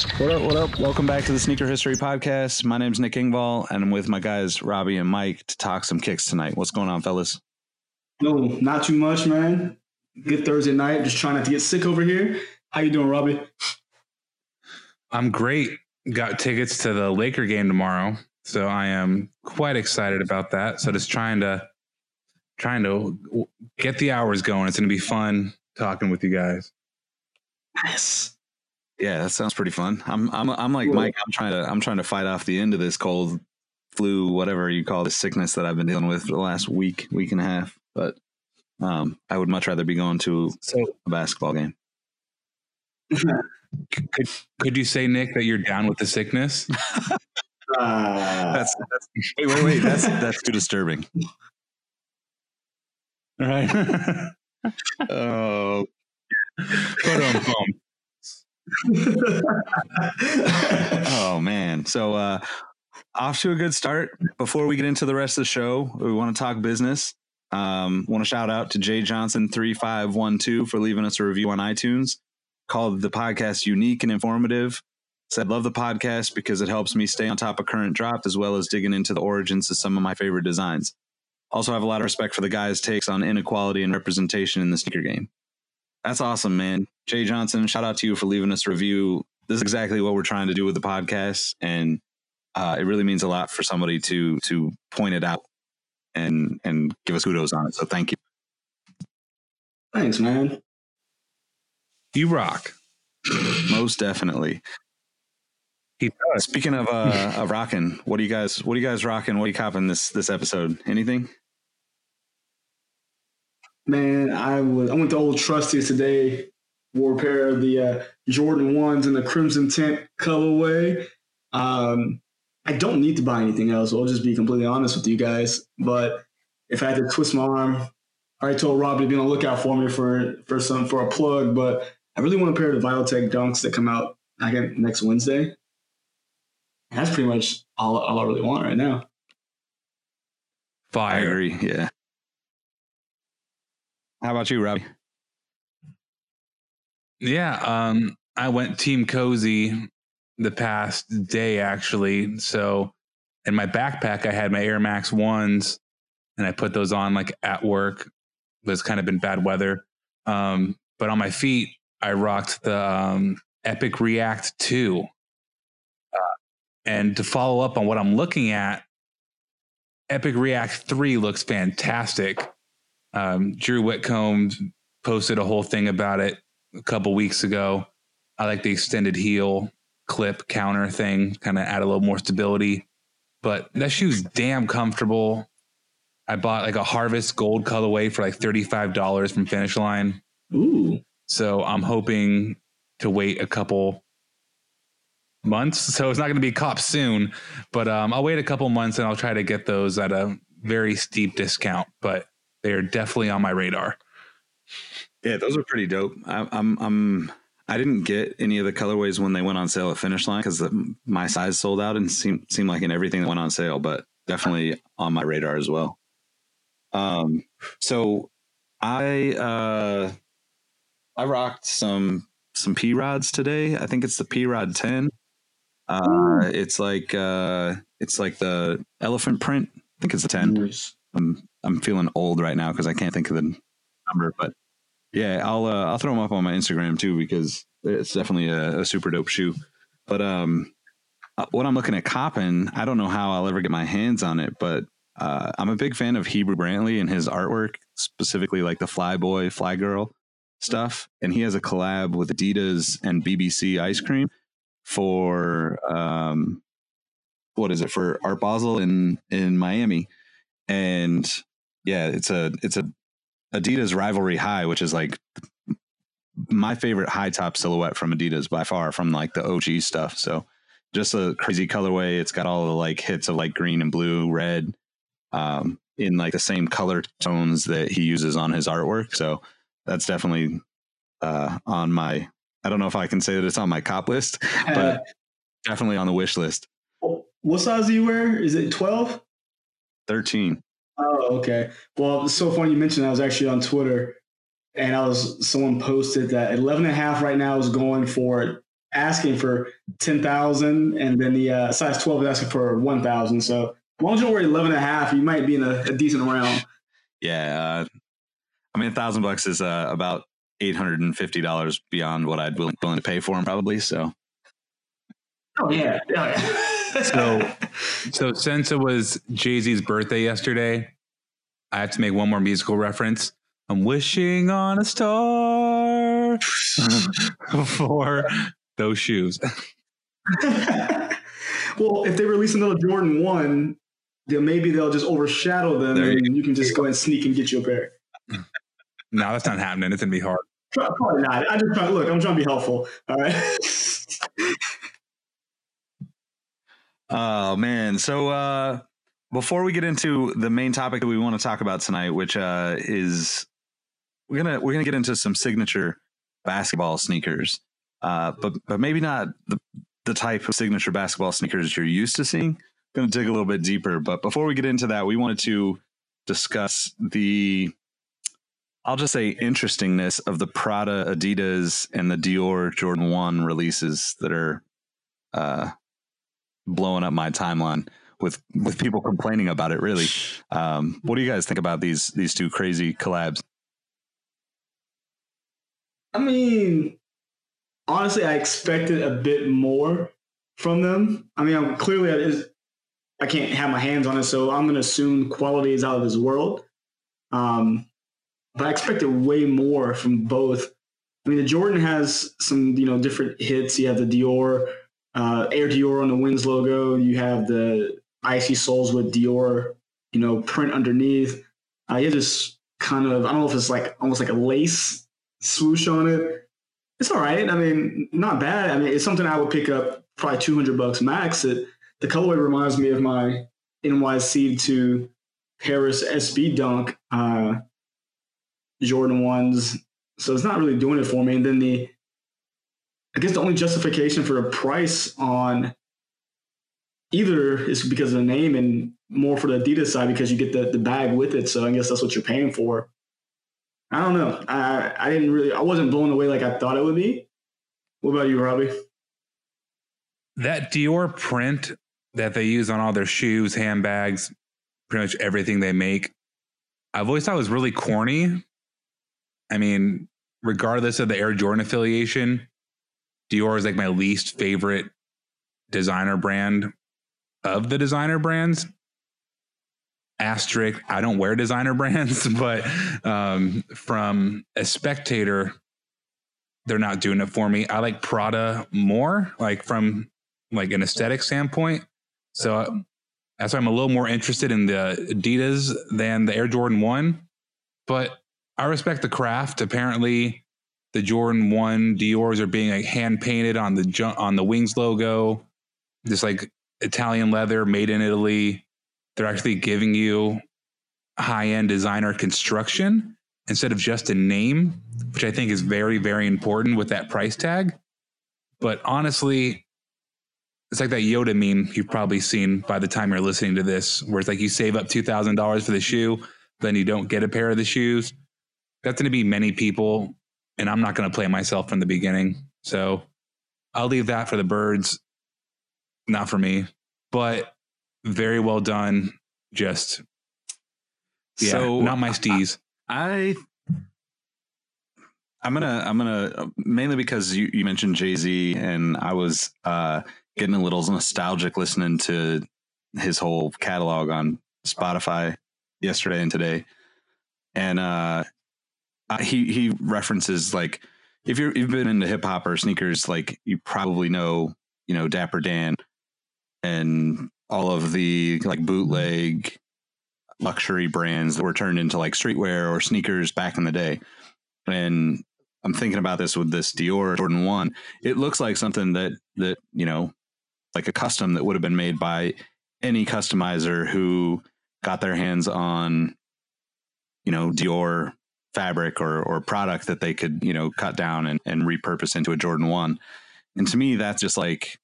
Podcast. What up, what up? Welcome back to the Sneaker History Podcast. My name's Nick Engvall, and I'm with my guys, Robbie and Mike, to talk some kicks tonight. What's going on, fellas? No, not too much, man. Good Thursday night. Just trying not to get sick over here. How you doing, Robbie? I'm great. Got tickets to the Laker game tomorrow, so I am quite excited about that. So just trying to trying to get the hours going. It's going to be fun talking with you guys. Nice. Yeah, that sounds pretty fun. I'm I'm I'm like Cool. Mike. I'm trying to I'm trying to fight off the end of this cold, flu, whatever you call the sickness that I've been dealing with for the last week, week and a half. But um, I would much rather be going to So a basketball game. could could you say Nick that you're down with the sickness? Uh, That's, that's wait wait wait. That's that's too disturbing. All right. Oh, Put on phone. Oh man. So uh off to a good start. Before we get into the rest of the show, we want to talk business. Um, want to shout out to Jay Johnson three five one two for leaving us a review on iTunes. Called the podcast unique and informative. Said love the podcast because it helps me stay on top of current drop as well as digging into the origins of some of my favorite designs. Also have a lot of respect for the guys' takes on inequality and representation in the sneaker game. That's awesome, man. Jay Johnson, shout out to you for leaving us a review. This is exactly what we're trying to do with the podcast, and uh, it really means a lot for somebody to to point it out and and give us kudos on it. So thank you. Thanks, man. You rock. Most definitely. He does. Speaking of uh of rocking, what do you guys what do you guys rocking? What are you copping this this episode? Anything? Man, I was I went to Old Trusty today. Wore a pair of the uh, Jordan ones in the crimson tint colorway. Um, I don't need to buy anything else. I'll just be completely honest with you guys. But if I had to twist my arm, I already told Rob to be on the lookout for me for for some for a plug. But I really want a pair of the Viotech Dunks that come out I think next Wednesday. That's pretty much all, all I really want right now. I Fire. agree. Yeah. How about you, Robbie? Yeah, um, I went Team Cozy the past day actually. So in my backpack, I had my Air Max ones, and I put those on like at work. It's kind of been bad weather. Um, but on my feet, I rocked the um, Epic React Two. Uh, and to follow up on what I'm looking at, Epic React Three looks fantastic. Um, Drew Whitcomb posted a whole thing about it a couple weeks ago. I like the extended heel clip counter thing, kind of add a little more stability. But that shoe's damn comfortable. I bought like a Harvest Gold colorway for like $35 from Finish Line. Ooh. So I'm hoping to wait a couple months. So it's not going to be cop soon, but um, I'll wait a couple months and I'll try to get those at a very steep discount. But they are definitely on my radar. Yeah, those are pretty dope. I, I'm I'm I didn't get any of the colorways when they went on sale at Finish Line because my size sold out and seemed seemed like in everything that went on sale, but definitely on my radar as well. Um, so I uh I rocked some some P rods today. I think it's the P Rod 10. Uh, it's like uh, it's like the elephant print. I think it's the 10. Nice. I'm I'm feeling old right now because I can't think of the number, but yeah, I'll uh, I'll throw them up on my Instagram too because it's definitely a, a super dope shoe. But um, uh, what I'm looking at copping, I don't know how I'll ever get my hands on it, but uh, I'm a big fan of Hebru Brantley and his artwork, specifically like the Fly Boy, Fly Girl stuff. And he has a collab with Adidas and BBC Ice Cream for um, what is it for Art Basel in in Miami, and yeah, it's a it's a Adidas rivalry high, which is like my favorite high top silhouette from Adidas by far from like the OG stuff. So just a crazy colorway. It's got all the like hits of like green and blue, red, um, in like the same color tones that he uses on his artwork. So that's definitely uh, on my. I don't know if I can say that it's on my cop list, but definitely on the wish list. What size do you wear? Is it 12? 13. Oh, okay. Well, it's so funny you mentioned I was actually on Twitter and I was someone posted that 11 and a half right now is going for asking for 10,000 and then the uh, size 12 is asking for 1,000. So as long as you wear 11 and a half, you might be in a, a decent round. Yeah. Uh, I mean, a thousand bucks is uh, about $850 beyond what I'd willing, willing to pay for them probably. So. Oh yeah. Oh, yeah. so, so since it was Jay Z's birthday yesterday, I have to make one more musical reference. I'm wishing on a star for those shoes. well, if they release another Jordan one, then maybe they'll just overshadow them, there and you, you can just go and sneak and get you a pair. no, that's not happening. It's gonna be hard. Probably not. I just try, look. I'm trying to be helpful. All right. Oh man. So uh before we get into the main topic that we want to talk about tonight, which uh is we're gonna we're gonna get into some signature basketball sneakers. Uh but but maybe not the the type of signature basketball sneakers you're used to seeing. Gonna dig a little bit deeper. But before we get into that, we wanted to discuss the I'll just say interestingness of the Prada, Adidas, and the Dior Jordan 1 releases that are uh blowing up my timeline with with people complaining about it. Really, um, what do you guys think about these these two crazy collabs? I mean, honestly, I expected a bit more from them. I mean, I'm clearly is I can't have my hands on it, so I'm going to assume quality is out of this world. Um, but I expected way more from both. I mean, the Jordan has some, you know, different hits. You have the Dior uh, Air Dior on the Wings logo. You have the icy soles with Dior, you know, print underneath. Uh, you have this kind of, I don't know if it's like almost like a lace swoosh on it. It's all right. I mean, not bad. I mean, it's something I would pick up probably 200 bucks max. It, the colorway reminds me of my NYC to Paris SB Dunk uh, Jordan ones. So it's not really doing it for me. And then the I guess the only justification for a price on either is because of the name and more for the Adidas side because you get the, the bag with it. So I guess that's what you're paying for. I don't know. I I didn't really I wasn't blown away like I thought it would be. What about you, Robbie? That Dior print that they use on all their shoes, handbags, pretty much everything they make, I've always thought was really corny. I mean, regardless of the Air Jordan affiliation, Dior is like my least favorite designer brand of the designer brands. Asterisk, I don't wear designer brands, but um, from a spectator, they're not doing it for me. I like Prada more, like from like an aesthetic standpoint. So that's why I'm a little more interested in the Adidas than the Air Jordan One. But I respect the craft. Apparently, the Jordan One Dior's are being like hand painted on the on the wings logo, just like Italian leather made in Italy. They're actually giving you high end designer construction instead of just a name, which I think is very very important with that price tag. But honestly, it's like that Yoda meme you've probably seen by the time you're listening to this, where it's like you save up two thousand dollars for the shoe, then you don't get a pair of the shoes. That's going to be many people and I'm not going to play myself from the beginning. So I'll leave that for the birds, not for me. But very well done. Just yeah, so not my steez. I I'm gonna I'm gonna mainly because you, you mentioned Jay Z and I was uh, getting a little nostalgic listening to his whole catalog on Spotify yesterday and today, and uh, he he references like if you're you've been into hip hop or sneakers, like you probably know you know Dapper Dan and all of the like bootleg luxury brands that were turned into like streetwear or sneakers back in the day. And I'm thinking about this with this Dior Jordan 1. It looks like something that that, you know, like a custom that would have been made by any customizer who got their hands on you know, Dior fabric or or product that they could, you know, cut down and, and repurpose into a Jordan 1. And to me that's just like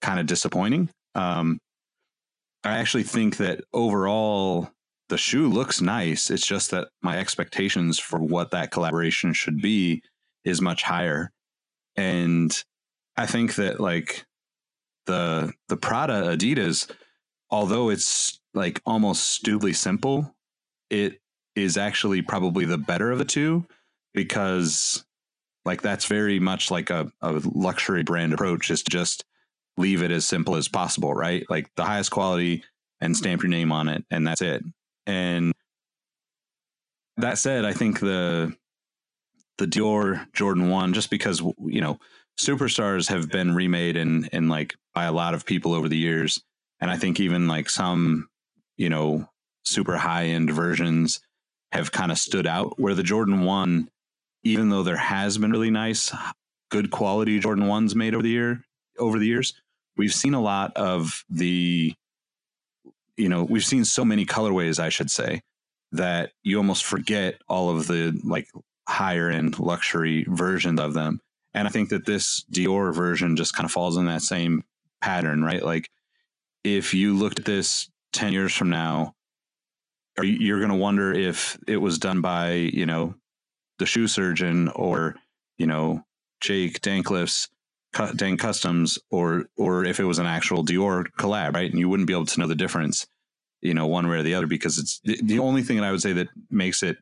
kind of disappointing. Um I actually think that overall the shoe looks nice. It's just that my expectations for what that collaboration should be is much higher. And I think that like the the Prada Adidas, although it's like almost stupidly simple, it is actually probably the better of the two because like that's very much like a, a luxury brand approach is to just leave it as simple as possible, right? Like the highest quality and mm-hmm. stamp your name on it and that's it. And that said, I think the the Dior Jordan 1 just because you know, superstars have been remade and and like by a lot of people over the years and I think even like some, you know, super high end versions have kind of stood out where the Jordan 1 even though there has been really nice good quality Jordan 1s made over the year over the years, we've seen a lot of the you know, we've seen so many colorways, I should say, that you almost forget all of the like higher end luxury versions of them. And I think that this Dior version just kind of falls in that same pattern, right? Like if you looked at this 10 years from now, you're going to wonder if it was done by, you know, the shoe surgeon or, you know, Jake Danklefs Dank Customs or or if it was an actual Dior collab, right? And you wouldn't be able to know the difference, you know, one way or the other because it's the, the only thing that I would say that makes it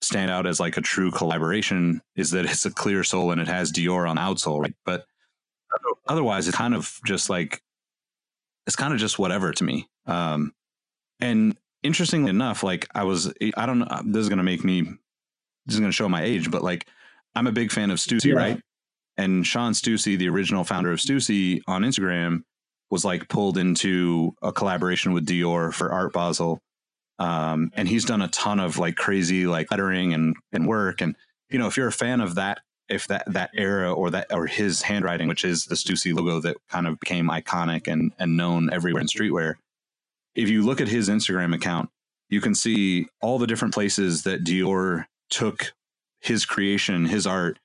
stand out as like a true collaboration is that it's a clear sole and it has Dior on outsole, right? But otherwise, it's kind of just like it's kind of just whatever to me. Um, and interestingly enough, like I was, I don't know, this is going to make me, this is going to show my age, but like I'm a big fan of Stussy, yeah. right? And Shawn Stussy, the original founder of Stussy on Instagram, was like pulled into a collaboration with Dior for Art Basel. Um, and he's done a ton of like crazy like lettering and, and work. And, you know, if you're a fan of that, if that, that era or that, or his handwriting, which is the Stussy logo that kind of became iconic and, and known everywhere in streetwear. If you look at his Instagram account, you can see all the different places that Dior took his creation, his art,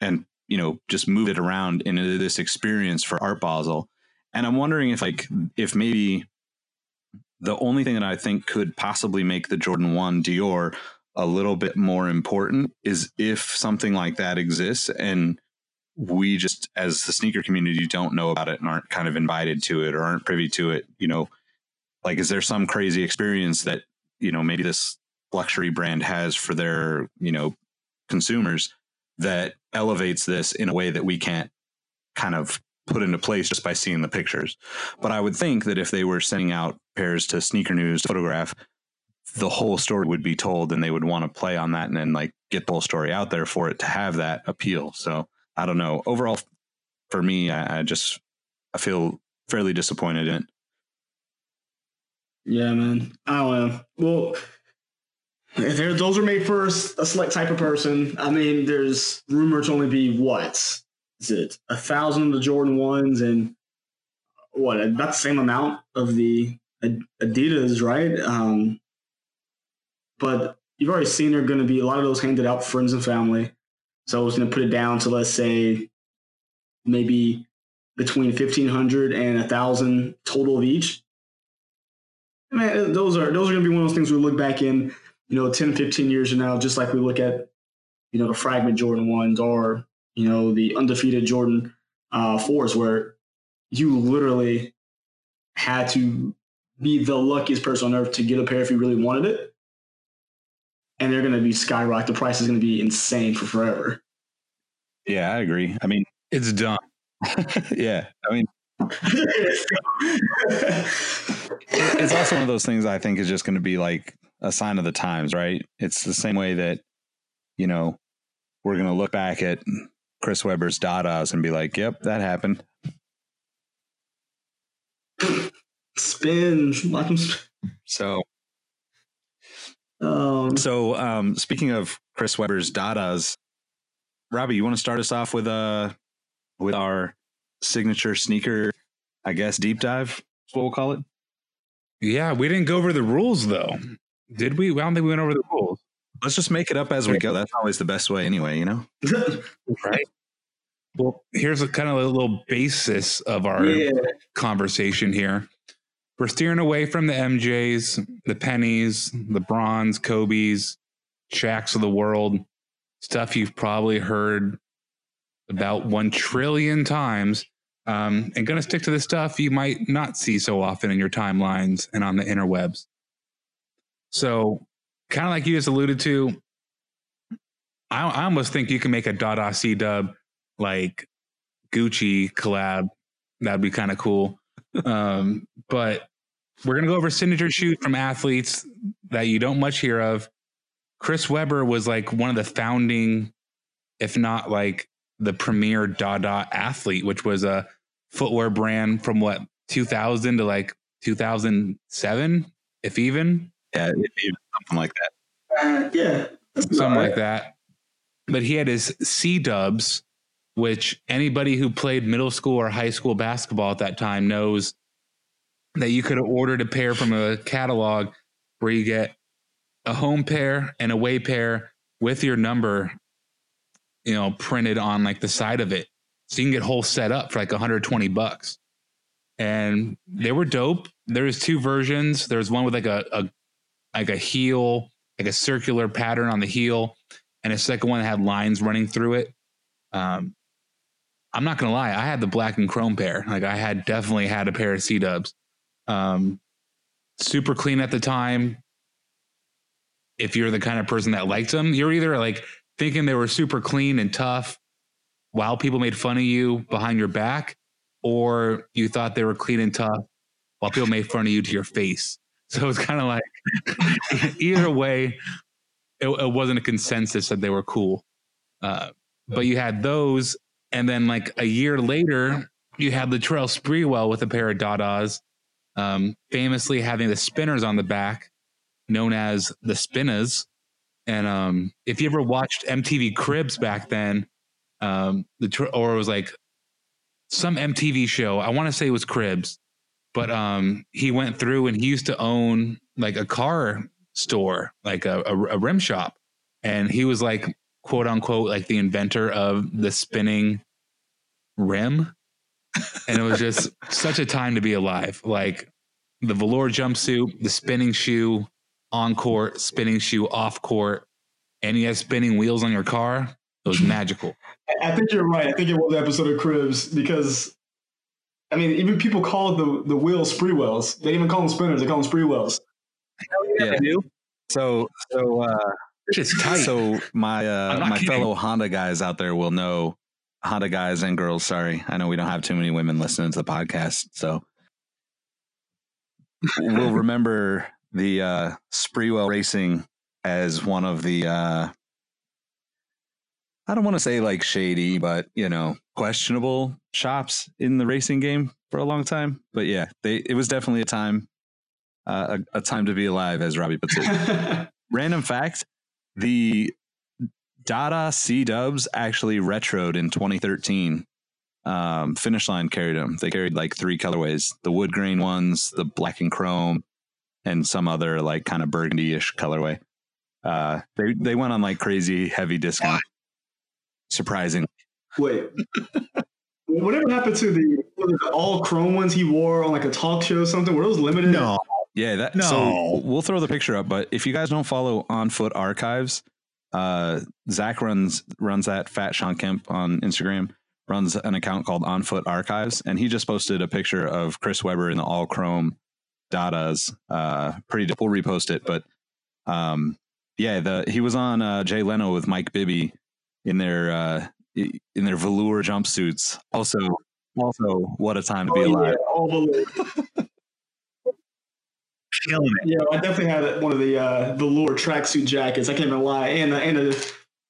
and you know just move it around into this experience for art basel. And i'm wondering if like if maybe the only thing that i think could possibly make the jordan 1 dior a little bit more important is if something like that exists and we just as the sneaker community don't know about it and aren't kind of invited to it or aren't privy to it you know like is there some crazy experience that you know maybe this luxury brand has for their you know consumers that elevates this in a way that we can't kind of put into place just by seeing the pictures. But I would think that if they were sending out pairs to Sneaker News to photograph, the whole story would be told and they would want to play on that and then like get the whole story out there for it to have that appeal. So I don't know. Overall, for me, I, I just I feel fairly disappointed in it. Yeah, man. I don't know. Well, those are made for a select type of person, I mean, there's rumored to only be what is it a thousand of the Jordan ones and what about the same amount of the Adidas, right? Um, but you've already seen there are going to be a lot of those handed out friends and family. So I was going to put it down to let's say maybe between fifteen hundred and a thousand total of each. Man, those are those are going to be one of those things we look back in you know, 10, 15 years from now, just like we look at, you know, the fragment Jordan ones or, you know, the undefeated Jordan uh, fours, where you literally had to be the luckiest person on earth to get a pair if you really wanted it. and they're going to be skyrocket. The price is going to be insane for forever. Yeah, I agree. I mean, It's done. yeah, I mean, it's also one of those things I think is just going to be like a sign of the times, right? It's the same way that, you know, we're going to look back at Chris Webber's Dadas and be like, yep, that happened. Spin, watch them spin. So, Um, so um, speaking of Chris Webber's Dadas, Robbie, you want to start us off with uh with our signature sneaker, I guess, deep dive? What we'll call it. Yeah, we didn't go over the rules though, did we? I don't think we went over the rules. Let's just make it up as we go. That's always the best way, anyway. You know. Right. Well, here's a kind of a little basis of our yeah, conversation here. We're steering away from the MJs, the Pennies, the Brons, Kobe's, Shaqs of the world, stuff you've probably heard about one trillion times, um, and going to stick to the stuff you might not see so often in your timelines and on the interwebs. So, kind of like you just alluded to, I, I almost think you can make a Dada C dub like Gucci collab. That'd be kind of cool. Um, but we're gonna go over signature shoot from athletes that you don't much hear of. Chris Webber was like one of the founding, if not like the premier Dada athlete, which was a footwear brand from what 2000 to like 2007, if even Yeah, if even something like that. Uh, yeah, something all right. like that. But he had his C dubs, which anybody who played middle school or high school basketball at that time knows that you could have ordered a pair from a catalog where you get a home pair and a away pair with your number, you know, printed on like the side of it. So you can get whole set up for like 120 bucks. And they were dope. There was two versions. There was one with like a, a like a heel, like a circular pattern on the heel, and a second one that had lines running through it. Um, I'm not gonna lie, I had the black and chrome pair. Like I had definitely had a pair of C dubs. Um, super clean at the time. If you're the kind of person that liked them, you're either like thinking they were super clean and tough while people made fun of you behind your back, or you thought they were clean and tough while people made fun of you to your face. So it's kind of like either way, it, it wasn't a consensus that they were cool. Uh, but you had those, and then like a year later, you had the Latrell Sprewell with a pair of Dadas, um, famously having the spinners on the back, known as the Spinners. And um, if you ever watched MTV Cribs back then, um, the tr- or it was like some MTV show, I want to say it was Cribs, but um, he went through and he used to own like a car store, like a, a, a rim shop, and he was like quote unquote like the inventor of the spinning rim, and it was just such a time to be alive. Like the velour jumpsuit, the spinning shoe on court, spinning shoe off court, and you has spinning wheels on your car. It was magical. I I think you're right. I think it was the episode of Cribs because, I mean, even people call the the wheels Sprewells. They even call them spinners. They call them Sprewells. Yeah. So, so, uh, It's tight. so my uh, my kidding. fellow Honda guys out there will know Honda guys and girls. Sorry, I know we don't have too many women listening to the podcast, so we'll remember the uh, Sprewell Racing as one of the. Uh, I don't want to say like shady, but you know, questionable shops in the racing game for a long time. But yeah, they it was definitely a time, uh, a, a time to be alive, as Robbie puts it. Random fact: the Dada C Dubs actually retroed in 2013. Um, Finish Line carried them. They carried like three colorways: the wood grain ones, the black and chrome, and some other like kind of burgundy-ish colorway. Uh, they they went on like crazy heavy discount. Surprising. Wait, whatever happened to the, what was it, the all chrome ones he wore on like a talk show or something? Were those limited? No. Yeah, that No. so we'll throw the picture up, but if you guys don't follow On Foot Archives, uh Zach runs runs that Fat Shawn Kemp on Instagram, runs an account called On Foot Archives, and he just posted a picture of Chris Webber in the all chrome Dadas. Uh pretty we'll repost it, but um Yeah, the he was on uh, Jay Leno with Mike Bibby in their uh, in their velour jumpsuits. Also, also, what a time to be Oh, alive! yeah, all the- Killing it. yeah, I definitely had one of the uh, velour tracksuit jackets. I can't even lie, and and a,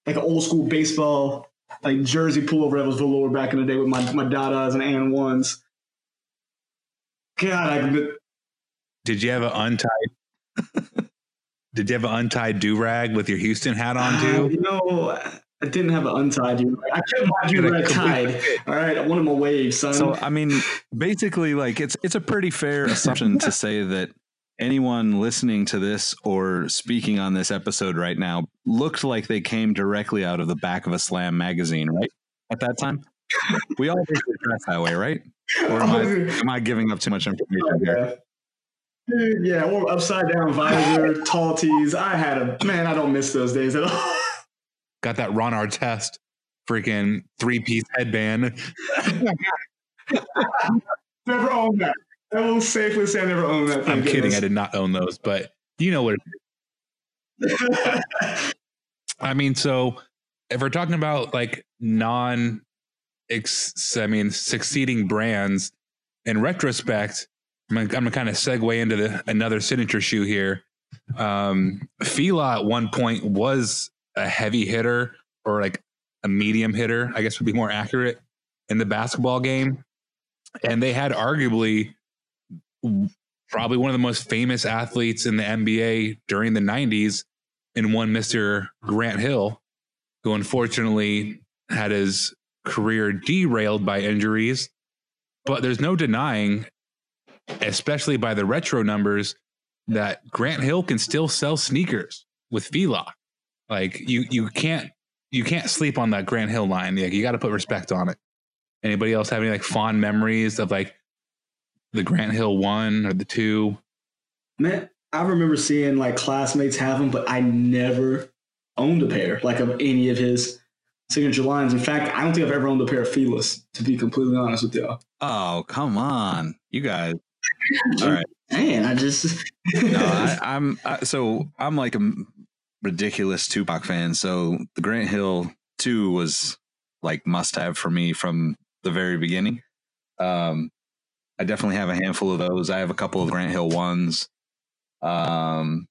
like an old school baseball like jersey pullover that was velour back in the day with my my Dadas and and ones. God, I Did you have an untied? did you have an untied do rag with your Houston hat on Uh, too? you know, I didn't have an untied do rag. I kept my do rag tied. All right, I wanted my waves, son. So I mean, basically, like it's it's a pretty fair assumption to say that anyone listening to this or speaking on this episode right now looked like they came directly out of the back of a Slam magazine, right? At that time, we all basically dressed that way, right? Or am I, am I giving up too much information here? Yeah. Dude, yeah, or upside down visor, tall tees. I had a man. I don't miss those days at all. Got that Ron Artest freaking three piece headband. never owned that. I will safely say I never owned that. I'm thank kidding. I did not own those, but you know what? I mean, so if we're talking about like non, ex, I mean, succeeding brands, in retrospect, I'm gonna, kind of segue into the, another signature shoe here. Um, Fila at one point was a heavy hitter or like a medium hitter, I guess would be more accurate in the basketball game. And they had arguably probably one of the most famous athletes in the NBA during the 90s in one Mr. Grant Hill, who unfortunately had his career derailed by injuries. But there's no denying, especially by the retro numbers, that Grant Hill can still sell sneakers with Fila. Like you you can't you can't sleep on that Grant Hill line. Like you got to put respect on it. Anybody else have any like fond memories of like the Grant Hill one or the two? Man, I remember seeing like classmates have them, but I never owned a pair like of any of his signature lines. In fact, I don't think I've ever owned a pair of Filas, to be completely honest with y'all. Oh, come on, you guys. All right. Man, I just No, I, I'm I, so I'm like a ridiculous Tupac fan. So the Grant Hill two was like must have for me from the very beginning. Um, I definitely have a handful of those. I have a couple of Grant Hill ones. Um,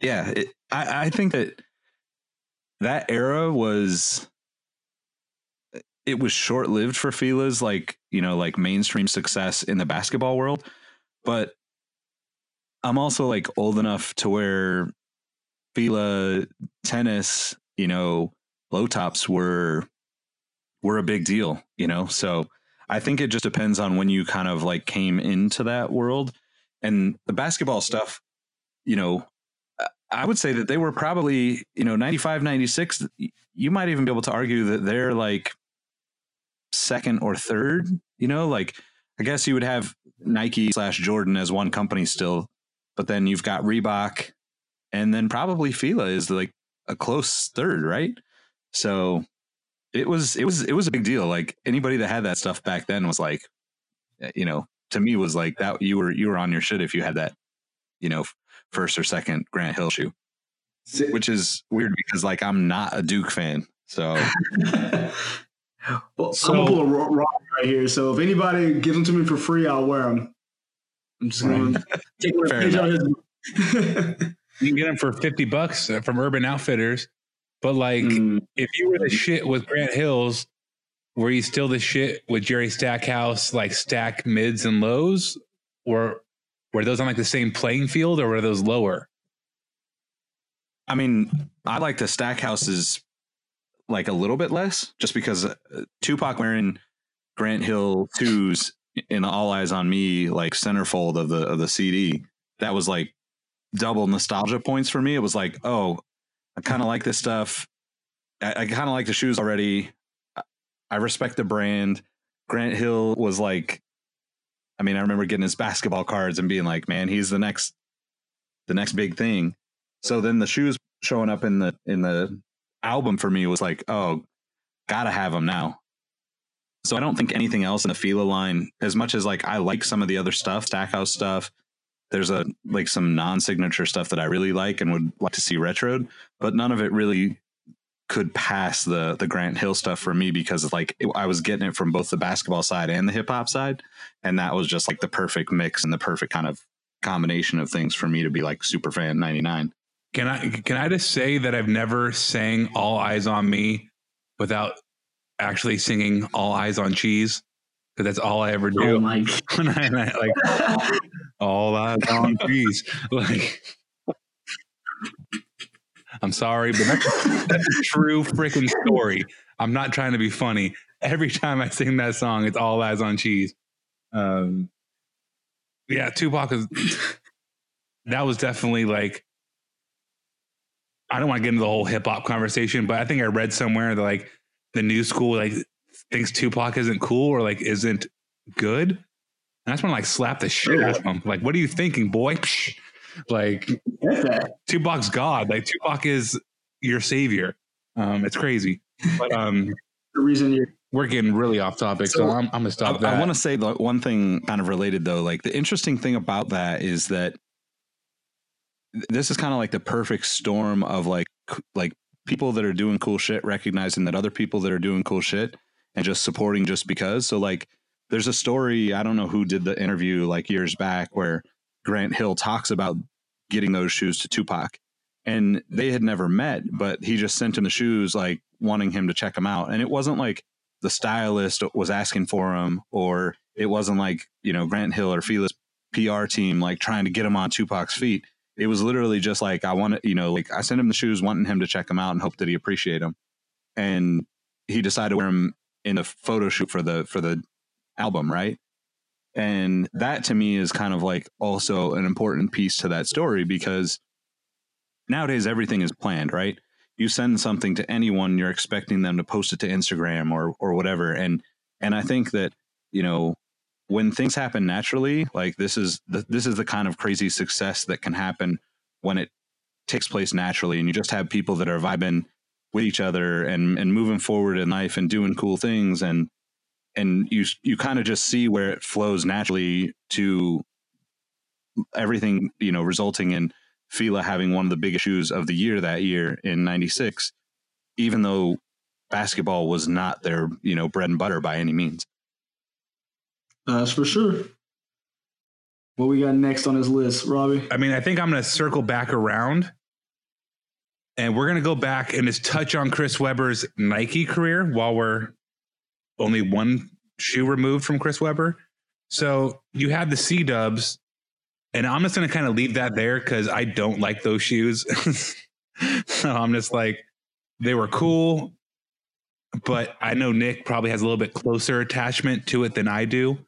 yeah, it, I, I think that that era was it was short lived for Fila's like you know like mainstream success in the basketball world, but I'm also like old enough to where Fila tennis, you know, low tops were were a big deal, you know. So I think it just depends on when you kind of like came into that world and the basketball stuff, you know, I would say that they were probably, you know, 95, 96, you might even be able to argue that they're like second or third, you know, like I guess you would have Nike slash Jordan as one company still, but then you've got Reebok and then probably Fila is like a close third, right? So it was it was it was a big deal. Like anybody that had that stuff back then was like, eh, you know, to me was like that you were you were on your shit if you had that, you know, first or second Grant Hill shoe, which is weird because like I'm not a Duke fan, so well, So- I'm gonna pull a ro- rock right here. So if anybody gives them to me for free, I'll wear them. I'm just gonna take one Fair page out of his. You can get them for 50 bucks uh, from Urban Outfitters. But like, Mm, if you were the shit with Grant Hills, were you still the shit with Jerry Stackhouse, like stack mids and lows? Or were those on like the same playing field or were those lower? I mean, I like the Stackhouses like a little bit less, just because uh, Tupac wearing Grant Hill twos in All Eyes on Me like centerfold of the of the CD. That was like double nostalgia points for me. It was like, oh, I kind of like this stuff. I, I kind of like the shoes already. I respect the brand. Grant Hill was like, I mean, I remember getting his basketball cards and being like, man, he's the next, the next big thing. So then the shoes showing up in the in the album for me was like, oh, gotta have them now. So I don't think anything else in the Fila line, as much as like I like some of the other stuff, Stackhouse stuff, there's a like some non-signature stuff that I really like and would like to see retroed, but none of it really could pass the the Grant Hill stuff for me because like it, I was getting it from both the basketball side and the hip hop side, and that was just like the perfect mix and the perfect kind of combination of things for me to be like super fan 99. Can I can I just say that I've never sang "All Eyes on Me" without actually singing "All Eyes on Cheese" because that's all I ever do. Oh my When I- and I, like all eyes on cheese. Like I'm sorry, but that's, that's a true freaking story. I'm not trying to be funny. Every time I sing that song, it's all eyes on cheese. Um, yeah, Tupac is. That was definitely like. I don't want to get into the whole hip hop conversation, but I think I read somewhere that like the new school like thinks Tupac isn't cool or like isn't good. And that's when I like slap the shit out of him. Like, what are you thinking, boy? Psh. Like Get that. Tupac's God. Like Tupac is your savior. Um, it's crazy. But um, The reason you're we're getting really off topic, so, So, I'm, I'm gonna stop that. I want to say the one thing kind of related though, like the interesting thing about that is that th- this is kind of like the perfect storm of like like people that are doing cool shit recognizing that other people that are doing cool shit and just supporting just because. So like there's a story, I don't know who did the interview like years back where Grant Hill talks about getting those shoes to Tupac. And they had never met, but he just sent him the shoes like wanting him to check them out. And it wasn't like the stylist was asking for him, or it wasn't like you know Grant Hill or Fila's PR team like trying to get him on Tupac's feet. It was literally just like I want to, you know, like I sent him the shoes, wanting him to check them out and hope that he appreciate them, and he decided to wear them in the photo shoot for the for the album, right? And that to me is kind of like also an important piece to that story because nowadays everything is planned, right? you send something to anyone you're expecting them to post it to instagram or or whatever and and i think that you know when things happen naturally like this is the, this is the kind of crazy success that can happen when it takes place naturally and you just have people that are vibing with each other and and moving forward in life and doing cool things and and you you kind of just see where it flows naturally to everything you know resulting in Fila having one of the biggest shoes of the year that year in 96 even though basketball was not their you know bread and butter by any means That's for sure. What we got next on this list, Robbie? I mean, I think I'm going to circle back around and we're going to go back and just touch on Chris Webber's Nike career while we're only one shoe removed from Chris Webber. So you had the C dubs, and I'm just going to kind of leave that there because I don't like those shoes. so I'm just like, they were cool, but I know Nick probably has a little bit closer attachment to it than I do.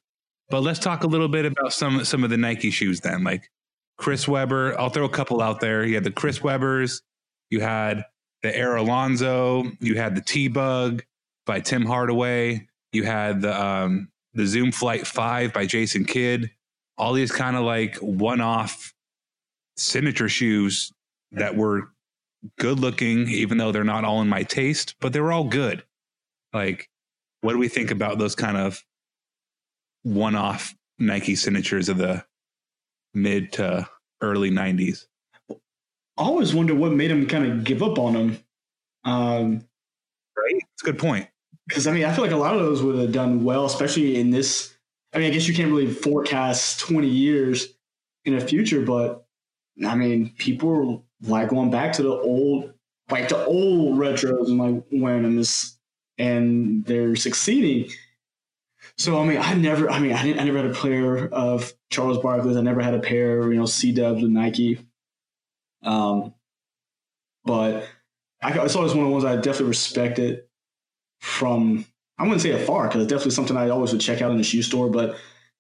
But let's talk a little bit about some some of the Nike shoes then. Like Chris Webber, I'll throw a couple out there. You had the Chris Webbers, you had the Air Alonzo, you had the T Bug by Tim Hardaway, you had the um, the Zoom Flight Five by Jason Kidd. All these kind of like one off signature shoes that were good looking, even though they're not all in my taste, but they were all good. Like, what do we think about those kind of one off Nike signatures of the mid to early 90s? I always wonder what made him kind of give up on them. Um, Right? It's a good point. because I mean, I feel like a lot of those would have done well, especially in this. I mean, I guess you can't really forecast 20 years in the future, but I mean, people like going back to the old, like the old retros and like wearing them this, and they're succeeding. So I mean, I never, I mean, I didn't, I never had a pair of Charles Barkley's. I never had a pair, you know, C Dubs with Nike. Um, but I, it's always one of the ones I definitely respected from I wouldn't say afar because it's definitely something I always would check out in the shoe store. But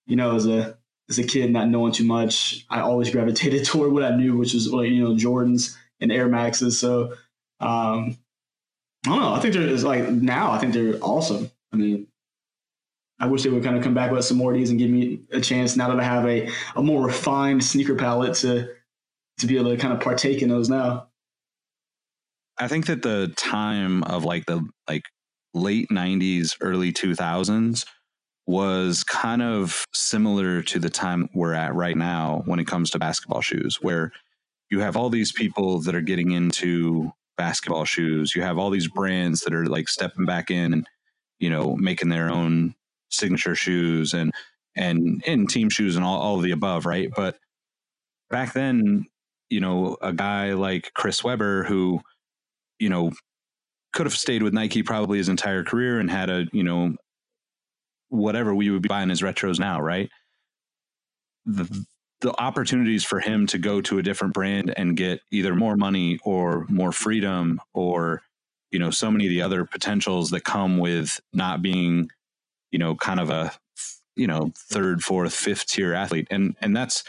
you know, as a as a kid, not knowing too much, I always gravitated toward what I knew, which was like you know Jordans and Air Maxes. So um, I don't know. I think they're like now. I think they're awesome. I mean, I wish they would kind of come back with some more of these and give me a chance now that I have a, a more refined sneaker palette to to be able to kind of partake in those now. I think that the time of like the like late 90s early 2000s was kind of similar to the time we're at right now when it comes to basketball shoes, where you have all these people that are getting into basketball shoes. You have all these brands that are like stepping back in and, you know, making their own signature shoes and, and in team shoes and all, all of the above, right? But back then, you know, a guy like Chris Webber who, you know, could have stayed with Nike probably his entire career and had a, you know, whatever we would be buying his retros now, right? The, the opportunities for him to go to a different brand and get either more money or more freedom or you know so many of the other potentials that come with not being you know kind of a you know third fourth fifth tier athlete. And and that's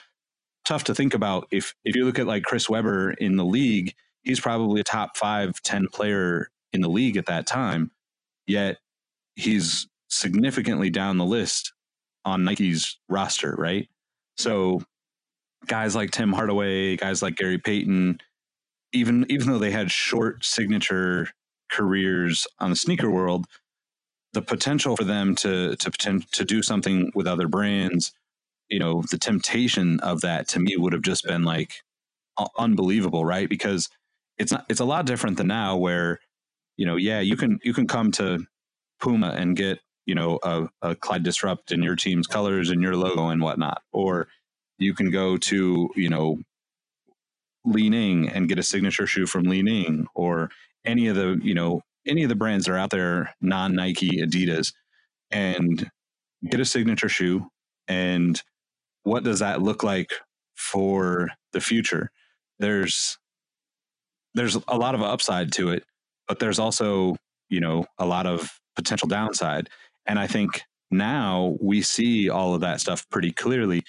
tough to think about. If if you look at like Chris Webber in the league he's probably a top five ten player in the league at that time. Yet he's significantly down the list on Nike's roster right? So guys like Tim Hardaway, guys like Gary Payton, even even though they had short signature careers on the sneaker world, the potential for them to to to do something with other brands, you know, the temptation of that to me would have just been like unbelievable, right? Because it's not it's a lot different than now where you know, yeah, you can you can come to Puma and get you know a, a Clyde Disrupt in your team's colors and your logo and whatnot, or you can go to you know Li-Ning and get a signature shoe from Li-Ning or any of the you know any of the brands that are out there non Nike Adidas and get a signature shoe and what does that look like for the future? There's there's a lot of upside to it but there's also you know a lot of potential downside. And i think now we see all of that stuff pretty clearly.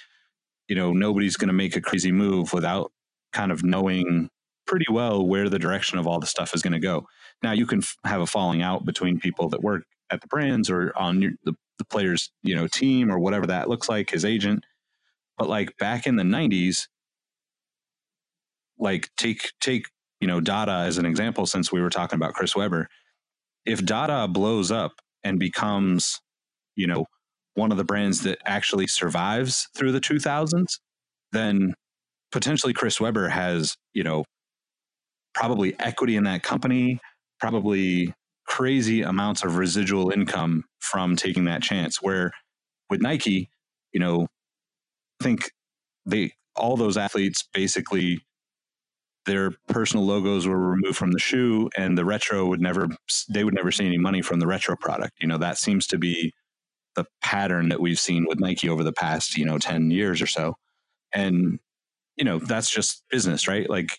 You know, nobody's going to make a crazy move without kind of knowing pretty well where the direction of all the stuff is going to go. Now, you can f- have a falling out between people that work at the brands or on your, the, the player's, you know, team or whatever that looks like, his agent. But like back in the 90s, like take, take, you know, Dada as an example, since we were talking about Chris Webber. If Dada blows up and becomes, you know, one of the brands that actually survives through the 2000s, then potentially Chris Webber has, you know, probably equity in that company, probably crazy amounts of residual income from taking that chance. Where with Nike, you know, I think they all those athletes basically their personal logos were removed from the shoe and the retro would never they would never see any money from the retro product. You know, that seems to be the pattern that we've seen with Nike over the past, you know, 10 years or so. And, you know, that's just business, right? Like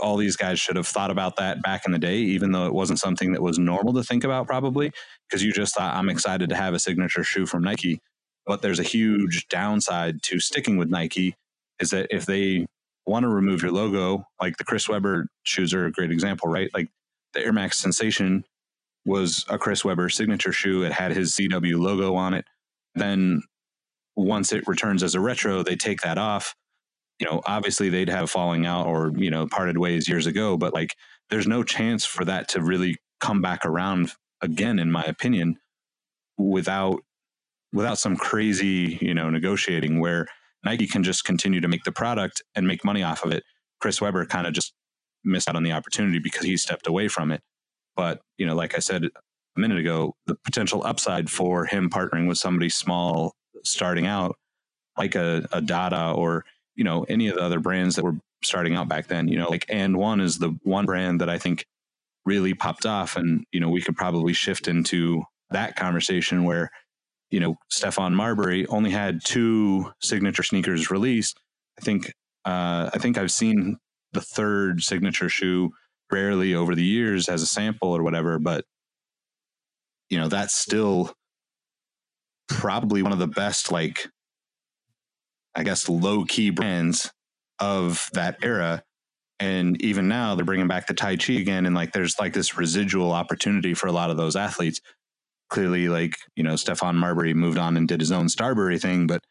all these guys should have thought about that back in the day, even though it wasn't something that was normal to think about, probably, because you just thought, I'm excited to have a signature shoe from Nike. But there's a huge downside to sticking with Nike is that if they want to remove your logo, like the Chris Webber shoes are a great example, right? Like the Air Max Sensation was a Chris Webber signature shoe. It had his CW logo on it. Then once it returns as a retro, they take that off. You know, obviously they'd have falling out or, you know, parted ways years ago, but like there's no chance for that to really come back around again, in my opinion, without without some crazy, you know, negotiating where Nike can just continue to make the product and make money off of it. Chris Webber kind of just missed out on the opportunity because he stepped away from it. But, you know, like I said a minute ago, the potential upside for him partnering with somebody small starting out, like a, a Dada or, you know, any of the other brands that were starting out back then, you know, like And One is the one brand that I think really popped off. And, you know, we could probably shift into that conversation where, you know, Stephon Marbury only had two signature sneakers released. I think, uh, I think I've seen the third signature shoe rarely over the years as a sample or whatever, but you know, that's still probably one of the best, like, I guess, low key brands of that era. And even now they're bringing back the Tai Chi again. And like, there's like this residual opportunity for a lot of those athletes. Clearly, like, you know, Stephon Marbury moved on and did his own Starbury thing. But,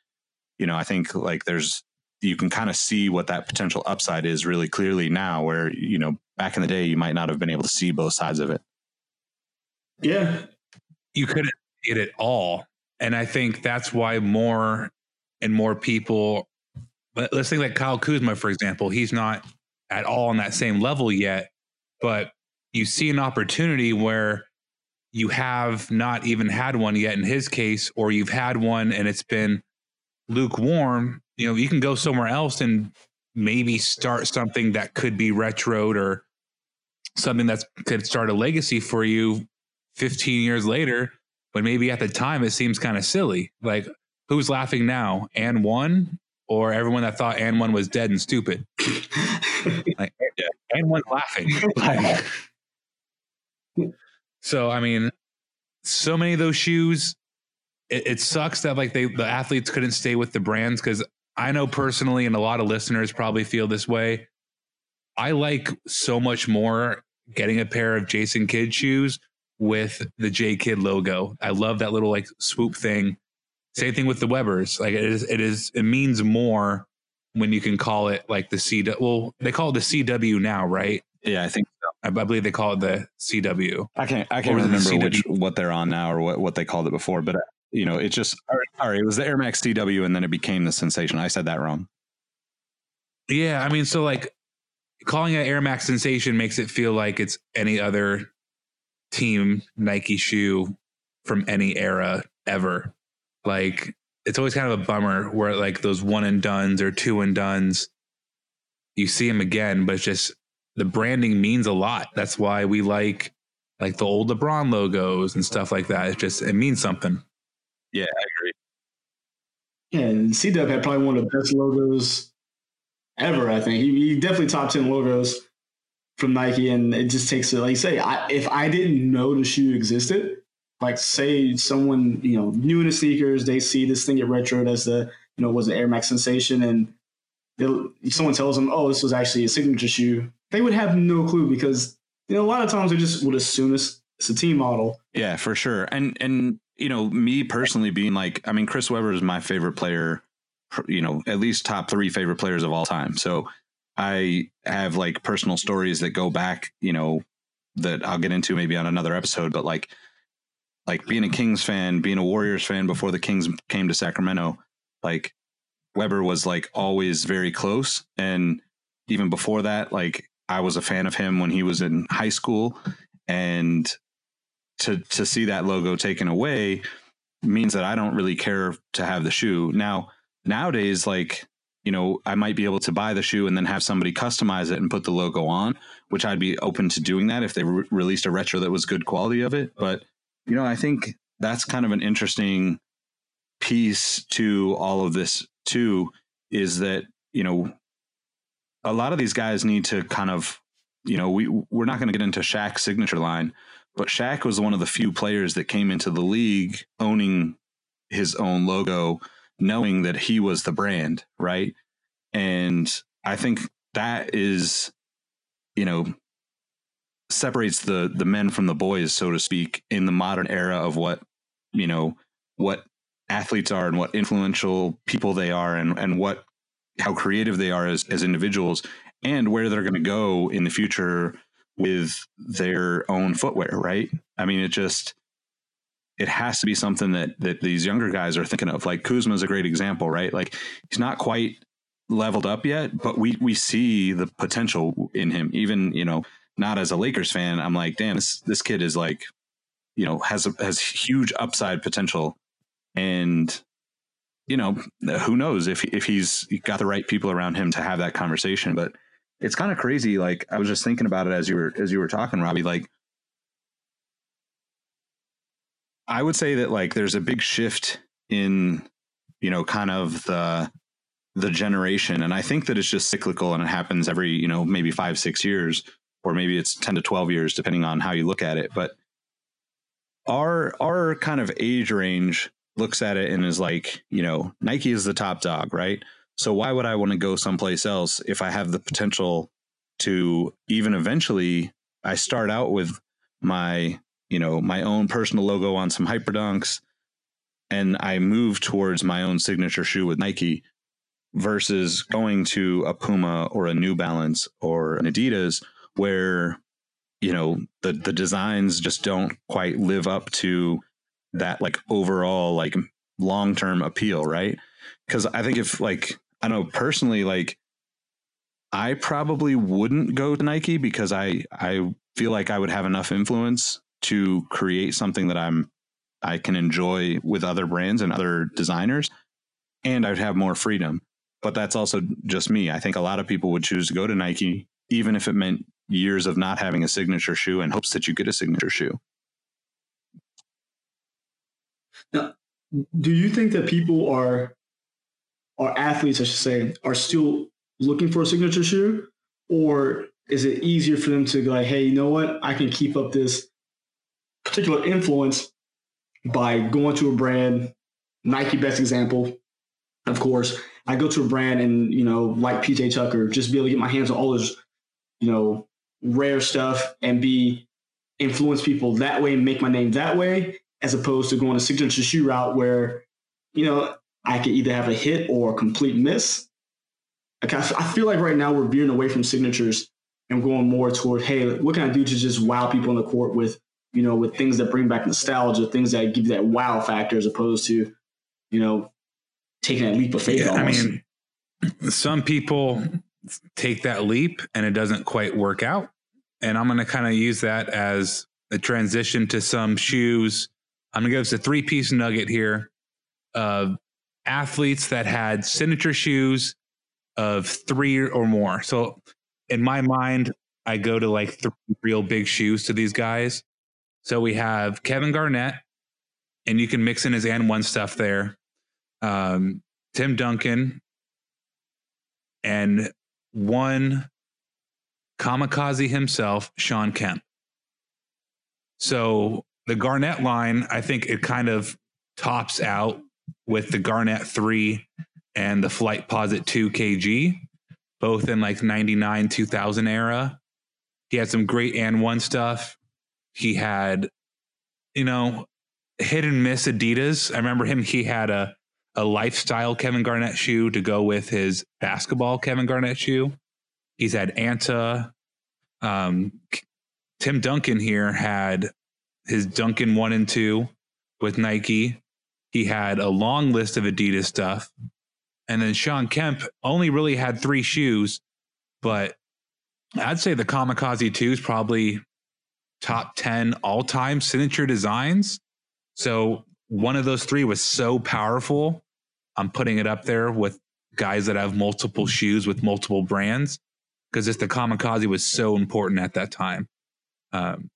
you know, I think like there's, you can kind of see what that potential upside is really clearly now, where, you know, back in the day, you might not have been able to see both sides of it. Yeah. You couldn't get it all. And I think that's why more and more people, let's think like Kyle Kuzma, for example, he's not at all on that same level yet, but you see an opportunity where you have not even had one yet in his case, or you've had one and it's been lukewarm. You know, you can go somewhere else and maybe start something that could be retroed or something that could start a legacy for you 15 years later but maybe at the time it seems kind of silly. Like who's laughing now and one or everyone that thought and one was dead and stupid like and one laughing like, so i mean so many of those shoes it, it sucks that like they the athletes couldn't stay with the brands because i know personally and a lot of listeners probably feel this way I like so much more getting a pair of Jason Kidd shoes with the J Kidd logo. I love that little like swoop thing. Same thing with the Webbers. Like it is, it is, it means more when you can call it like the C. Well, they call it the CW now, right? Yeah, I think so. I, I believe they call it the CW. I can't I can't remember which, what they're on now or what, what they called it before, but uh, you know, it just all right, it was the Air Max CW and then it became the sensation. I said that wrong. Yeah, I mean, so like calling it Air Max Sensation makes it feel like it's any other team Nike shoe from any era ever. Like it's always kind of a bummer where like those one and duns or two and duns, you see them again, but it's just the branding means a lot. That's why we like like the old LeBron logos and stuff like that. It just it means something. Yeah, I agree. Yeah, and C Dub had probably one of the best logos ever. I think he, he definitely top ten logos from Nike, and it just takes it. Like you say, I, if I didn't know the shoe existed, like say someone you know new the sneakers, they see this thing get retro as the you know was an Air Max sensation, and someone tells them, oh, this was actually a signature shoe, they would have no clue because you know a lot of times they just would assume it's, it's a team model. Yeah, for sure, and and you know me personally being like, I mean, Chris Webber is my favorite player you know, at least top three favorite players of all time. So I have like personal stories that go back, you know, that I'll get into maybe on another episode, but like, like being a Kings fan, being a Warriors fan before the Kings came to Sacramento, like Webber was like always very close. And even before that, like I was a fan of him when he was in high school. And to to see that logo taken away means that I don't really care to have the shoe. Now, nowadays, like, you know, I might be able to buy the shoe and then have somebody customize it and put the logo on, which I'd be open to doing that if they re- released a retro that was good quality of it. But, you know, I think that's kind of an interesting piece to all of this, too, is that, you know, a lot of these guys need to kind of, you know, we, we're not going to get into Shaq's signature line, but Shaq was one of the few players that came into the league owning his own logo knowing that he was the brand, right? And I think that is, you know, separates the the men from the boys, so to speak, in the modern era of what you know what athletes are and what influential people they are and and what how creative they are as as individuals and where they're going to go in the future with their own footwear right i mean it just it has to be something that that these younger guys are thinking of. Like Kuzma is a great example, right? Like he's not quite leveled up yet, but we we see the potential in him. Even you know, not as a Lakers fan, I'm like, damn, this this kid is like, you know, has a, has huge upside potential, and you know, who knows if if he's got the right people around him to have that conversation. But it's kind of crazy. Like I was just thinking about it as you were as you were talking, Robbie. Like I would say that like there's a big shift in you know kind of the the generation and I think that it's just cyclical and it happens every you know maybe 5 6 years or maybe it's 10 to 12 years depending on how you look at it but our our kind of age range looks at it and is like you know Nike is the top dog right? So why would I want to go someplace else if I have the potential to even eventually I start out with my you know, my own personal logo on some hyperdunks and I move towards my own signature shoe with Nike versus going to a Puma or a New Balance or an Adidas where you know the the designs just don't quite live up to that like overall like long term appeal, right? Because I think if like I know personally, like I probably wouldn't go to Nike because I I feel like I would have enough influence to create something that I'm I can enjoy with other brands and other designers, and I'd have more freedom. But that's also just me. I think a lot of people would choose to go to Nike, even if it meant years of not having a signature shoe and hopes that you get a signature shoe. Now, do you think that people are, or athletes, I should say, are still looking for a signature shoe, or is it easier for them to go like, hey, you know what, I can keep up this particular influence by going to a brand, Nike best example, of course. I go to a brand and, you know, like PJ Tucker, just be able to get my hands on all those, you know, rare stuff and be influence people that way and make my name that way, as opposed to going a signature shoe route where, you know, I could either have a hit or a complete miss. Like I, I feel like right now we're veering away from signatures and going more toward, hey, what can I do to just wow people on the court with, you know, with things that bring back nostalgia, things that give you that wow factor, as opposed to, you know, taking that leap of faith. Yeah, I mean, some people take that leap and it doesn't quite work out. And I'm going to kind of use that as a transition to some shoes. I'm going to give us a three piece nugget here of athletes that had signature shoes of three or more. So in my mind, I go to like three real big shoes to these guys. So we have Kevin Garnett, and you can mix in his and one stuff there. Um, Tim Duncan, and one kamikaze himself, Shawn Kemp. So the Garnett line, I think it kind of tops out with the Garnett 3 and the Flightposite 2 kg, both in like 99, 2000 era. He had some great and one stuff. He had, you know, hit and miss Adidas. I remember him, he had a, a lifestyle Kevin Garnett shoe to go with his basketball Kevin Garnett shoe. He's had Anta. Um, Tim Duncan here had his Duncan one and two with Nike. He had a long list of Adidas stuff. And then Shawn Kemp only really had three shoes, but I'd say the Kamikaze 2 is probably top 10 all time signature designs. So one of those three was so powerful. I'm putting it up there with guys that have multiple shoes with multiple brands because just the kamikaze was so important at that time. Um,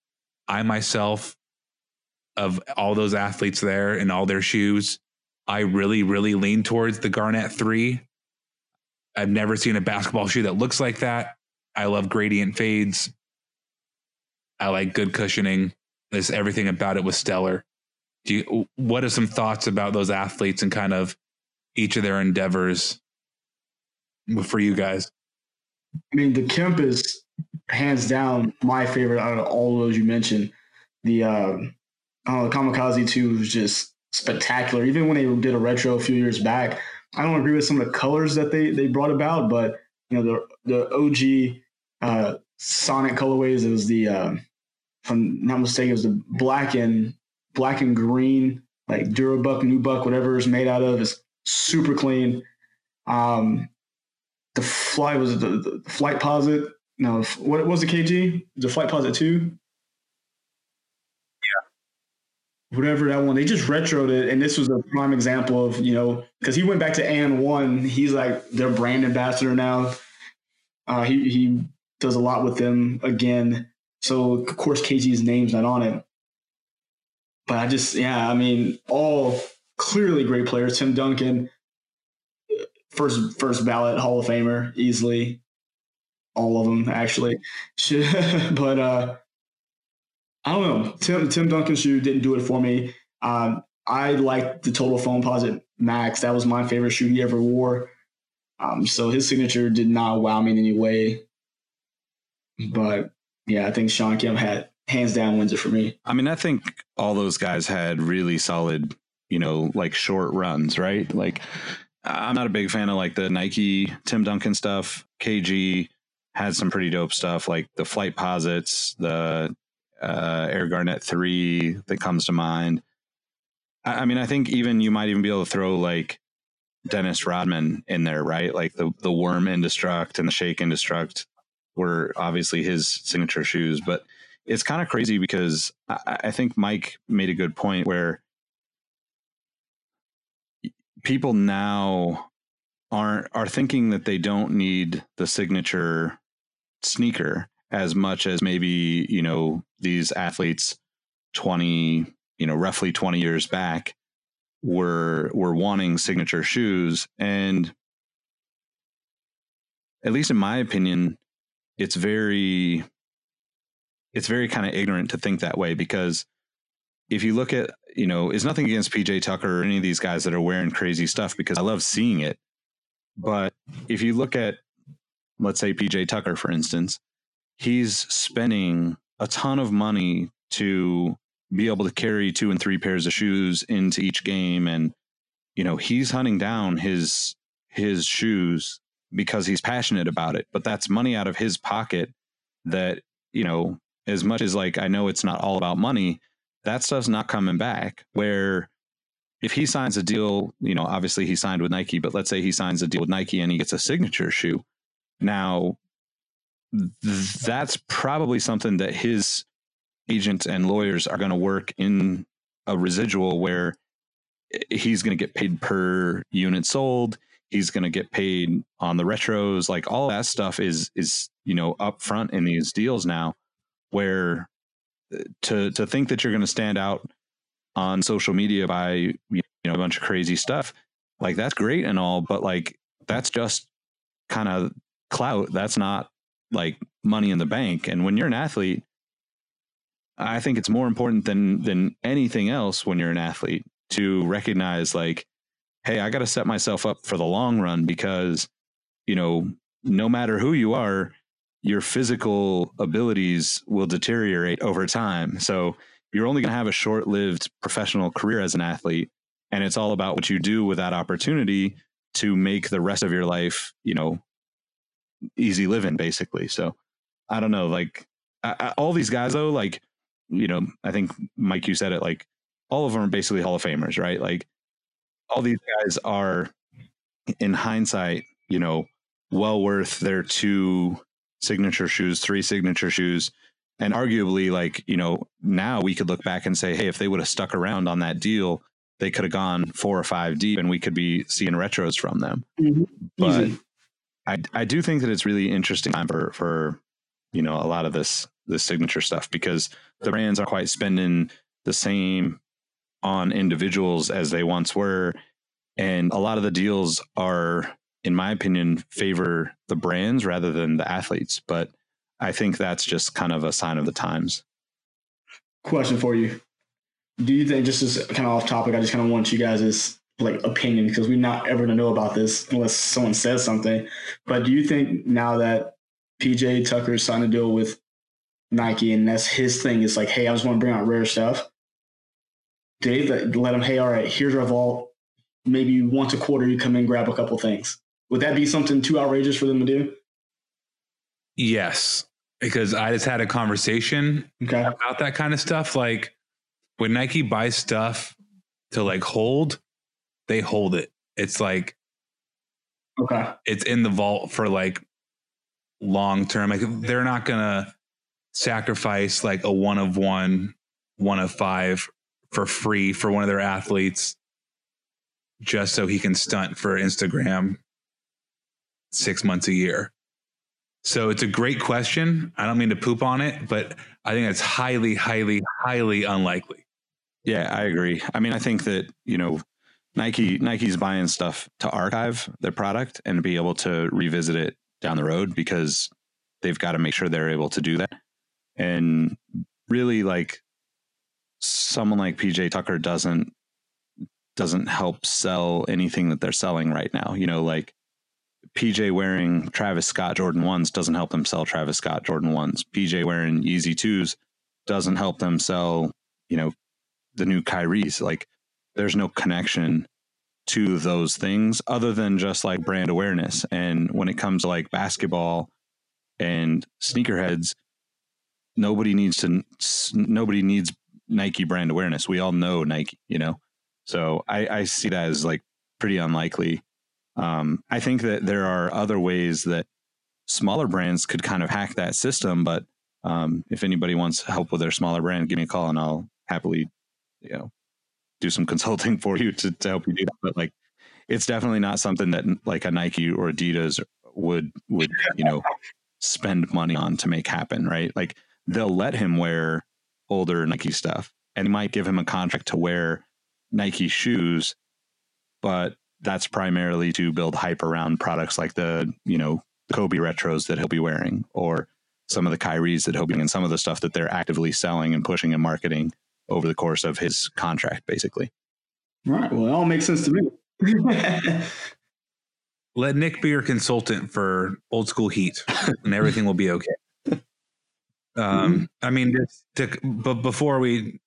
I myself, of all those athletes there and all their shoes, I really, really lean towards the Garnett 3. I've never seen a basketball shoe that looks like that. I love gradient fades. I like good cushioning. This everything about it was stellar. Do you, what are some thoughts about those athletes and kind of each of their endeavors for you guys? I mean, the Kemp is hands down my favorite out of all those you mentioned. The uh, Kamikaze two was just spectacular. Even when they did a retro a few years back, I don't agree with some of the colors that they they brought about, but you know the the OG uh, Sonic colorways. It was the uh, if I'm not mistaken, it was the black and black and green, like Durabuck, Nubuck, whatever it's made out of. is super clean. Um, the fly was the, the Flightposite. No, what was the KG? The Flightposite two. Yeah. Whatever that one, they just retroed it, and this was a prime example of you know because he went back to and one. He's like their brand ambassador now. Uh, he he does a lot with them again. So of course KG's name's not on it. But I just yeah, I mean all clearly great players. Tim Duncan, first first ballot Hall of Famer easily. All of them actually, but uh, I don't know. Tim Tim Duncan's shoe didn't do it for me. Um, I liked the Total Foamposite Max. That was my favorite shoe he ever wore. Um, so his signature did not wow me in any way. But yeah, I think Shawn Kemp had hands down wins it for me. I mean, I think all those guys had really solid, you know, like short runs, right? Like, I'm not a big fan of like the Nike Tim Duncan stuff. KG had some pretty dope stuff, like the Flightposites, the uh, Air Garnett 3 that comes to mind. I, I mean, I think even you might even be able to throw like Dennis Rodman in there, right? Like the the worm Ndestrukt and the shake Ndestrukt were obviously his signature shoes, but it's kind of crazy because I, I think Mike made a good point where people now aren't are thinking that they don't need the signature sneaker as much as maybe you know these athletes 20 you know roughly 20 years back were were wanting signature shoes. And at least in my opinion it's very it's very kind of ignorant to think that way because if you look at you know it's nothing against PJ Tucker or any of these guys that are wearing crazy stuff because I love seeing it. But if you look at let's say PJ Tucker for instance he's spending a ton of money to be able to carry two and three pairs of shoes into each game. And you know he's hunting down his his shoes because he's passionate about it. But that's money out of his pocket that you know as much as like I know it's not all about money that stuff's not coming back where if he signs a deal you know obviously he signed with Nike but let's say he signs a deal with Nike and he gets a signature shoe. Now that's probably something that his agents and lawyers are going to work in a residual where he's going to get paid per unit sold. He's going to get paid on the retros. Like all that stuff is is you know up front in these deals now where to to think that you're going to stand out on social media by you know a bunch of crazy stuff like that's great and all but like that's just kind of clout. That's not like money in the bank. And when you're an athlete I think it's more important than than anything else when you're an athlete to recognize like, hey, I got to set myself up for the long run because, you know, no matter who you are, your physical abilities will deteriorate over time. So you're only going to have a short lived professional career as an athlete. And it's all about what you do with that opportunity to make the rest of your life, you know, easy living, basically. So I don't know, like I, I, all these guys though, like you know, I think Mike, you said it like all of them are basically Hall of Famers, right? Like all these guys are in hindsight, you know, well worth their two signature shoes, three signature shoes. And arguably, like, you know, now we could look back and say, hey, if they would have stuck around on that deal, they could have gone four or five deep and we could be seeing retros from them. Mm-hmm. But I, I do think that it's really interesting time for, for, you know, a lot of this this signature stuff because the brands aren't quite spending the same on individuals as they once were. And a lot of the deals are, in my opinion, favor the brands rather than the athletes. But I think that's just kind of a sign of the times. Question for you. Do you think, just as kind of off topic, I just kind of want you guys' like opinion because we're not ever to know about this unless someone says something. But do you think now that PJ Tucker signed a deal with Nike, and that's his thing. It's like, hey, I just want to bring out rare stuff. Dave, let him, hey, all right, here's our vault. Maybe once a quarter, you come in, grab a couple things. Would that be something too outrageous for them to do? Yes, because I just had a conversation okay. about that kind of stuff. Like when Nike buys stuff to like hold, they hold it. It's like, okay, it's in the vault for like long term. Like they're not gonna sacrifice like a one of one, one of five for free for one of their athletes just so he can stunt for Instagram six months a year. So it's a great question. I don't mean to poop on it, but I think it's highly, highly, highly unlikely. Yeah, I agree. I mean, I think that, you know, Nike Nike's buying stuff to archive their product and be able to revisit it down the road because they've got to make sure they're able to do that and really like someone like PJ Tucker doesn't doesn't help sell anything that they're selling right now. You know, like PJ wearing Travis Scott Jordan 1s doesn't help them sell Travis Scott Jordan 1s. PJ wearing Yeezy 2s doesn't help them sell, you know, the new Kyrie's. Like there's no connection to those things other than just like brand awareness. And when it comes to like basketball and sneakerheads, nobody needs to nobody needs Nike brand awareness. We all know Nike, you know. So I, I see that as like pretty unlikely. Um, I think that there are other ways that smaller brands could kind of hack that system. But um, if anybody wants help with their smaller brand, give me a call and I'll happily, you know, do some consulting for you to, to help you do that. But like, it's definitely not something that like a Nike or Adidas would would you know spend money on to make happen, right? Like they'll let him wear older Nike stuff and might give him a contract to wear Nike shoes, but that's primarily to build hype around products like the, you know, Kobe retros that he'll be wearing or some of the Kyrie's that he'll be and some of the stuff that they're actively selling and pushing and marketing over the course of his contract, basically. Right. Well, it all makes sense to me. Let Nick be your consultant for old school heat and everything will be okay. Um, I mean, to, but before we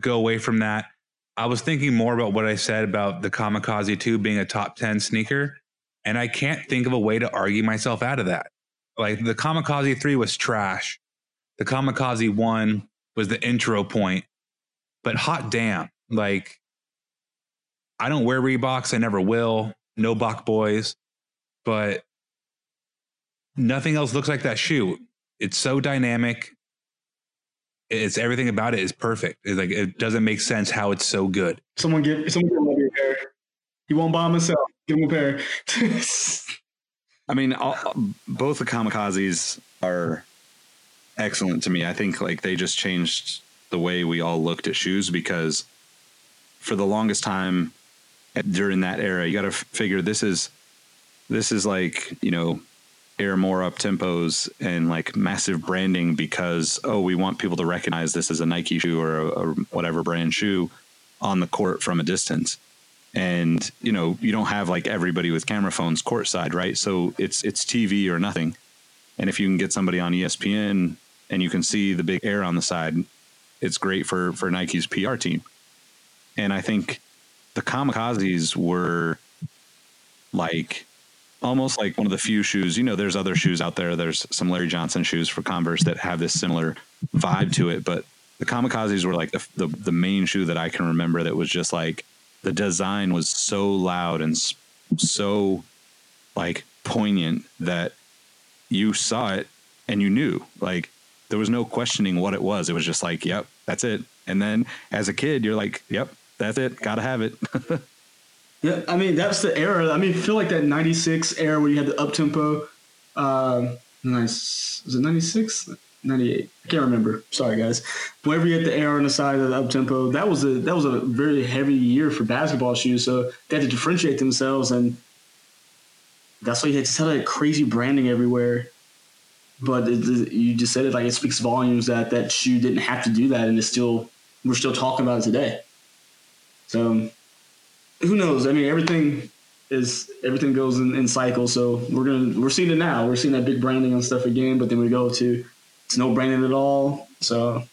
go away from that, I was thinking more about what I said about the Kamikaze 2 being a top 10 sneaker. And I can't think of a way to argue myself out of that. Like the Kamikaze 3 was trash. The Kamikaze 1 was the intro point. But hot damn, like I don't wear Reeboks. I never will. No Bach boys. But nothing else looks like that shoe. It's so dynamic. It's everything about it is perfect. It's like it doesn't make sense how it's so good. Someone get someone get him a pair. He won't buy him himself. Give him a pair. I mean, all, both the kamikazes are excellent to me. I think like they just changed the way we all looked at shoes because for the longest time during that era, you got to figure this is this is like you know air more up tempos and like massive branding because oh we want people to recognize this as a Nike shoe or a, a whatever brand shoe on the court from a distance and you know you don't have like everybody with camera phones courtside, right? So it's it's TV or nothing. And if you can get somebody on ESPN and you can see the big air on the side, it's great for for Nike's PR team. And I think the kamikazes were like almost like one of the few shoes. You know, there's other shoes out there. There's some Larry Johnson shoes for Converse that have this similar vibe to it, but the kamikazes were like the, the, the main shoe that I can remember that was just like the design was so loud and so like poignant that you saw it and you knew like there was no questioning what it was it was just like yep that's it and then as a kid you're like yep that's it gotta have it yeah i mean that's the era i mean feel like that 96 era where you had the up tempo um nice was it 96 98. I can't remember. Sorry, guys. Whenever you hit the air on the side of the up tempo, that was a that was a very heavy year for basketball shoes. So they had to differentiate themselves, and that's why you had to sell that crazy branding everywhere. But it, it, you just said it like it speaks volumes that that shoe didn't have to do that, and it's still we're still talking about it today. So who knows? I mean, everything is everything goes in, in cycles. So we're gonna we're seeing it now. We're seeing that big branding and stuff again, but then we go to it's no branding at all. So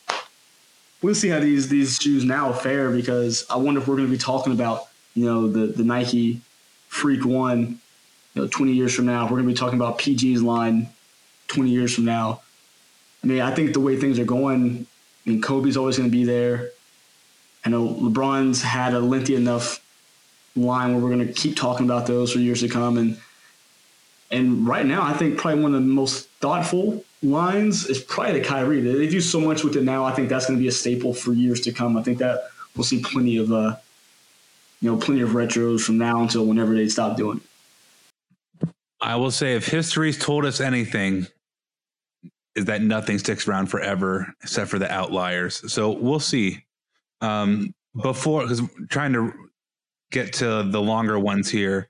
we'll see how these these shoes now fare because I wonder if we're to be talking about you know the the Nike Freak One, you know, 20 years from now. We're to be talking about PG's line 20 years from now. I mean, I think the way things are going, I mean, Kobe's always to be there. I know LeBron's had a lengthy enough line where we're going to keep talking about those for years to come, and and right now, I think probably one of the most thoughtful lines is probably the Kyrie. They, they do so much with it now. I think that's going to be a staple for years to come. I think that we'll see plenty of, uh, you know, plenty of retros from now until whenever they stop doing it. I will say, if history's told us anything, is that nothing sticks around forever except for the outliers. So we'll see. Um, before, because trying to get to the longer ones here.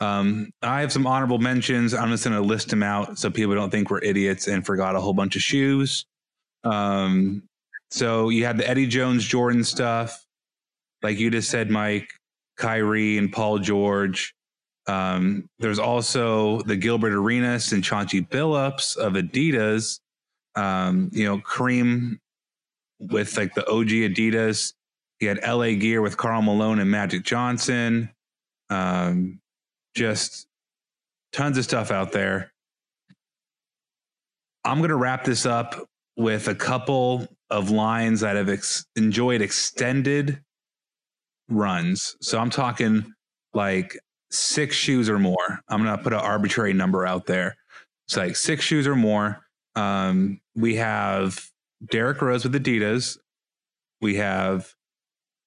Um, I have some honorable mentions. I'm just going to list them out so people don't think we're idiots and forgot a whole bunch of shoes. Um, so you had the Eddie Jones Jordan stuff, like you just said, Mike, Kyrie, and Paul George. Um, there's also the Gilbert Arenas and Chauncey Billups of Adidas. Um, you know, Cream with like the OG Adidas. He had LA Gear with Karl Malone and Magic Johnson. Um, just tons of stuff out there. I'm going to wrap this up with a couple of lines that have ex- enjoyed extended runs. So I'm talking like six shoes or more. I'm gonna put an arbitrary number out there. It's like six shoes or more. Um, we have Derrick Rose with Adidas. We have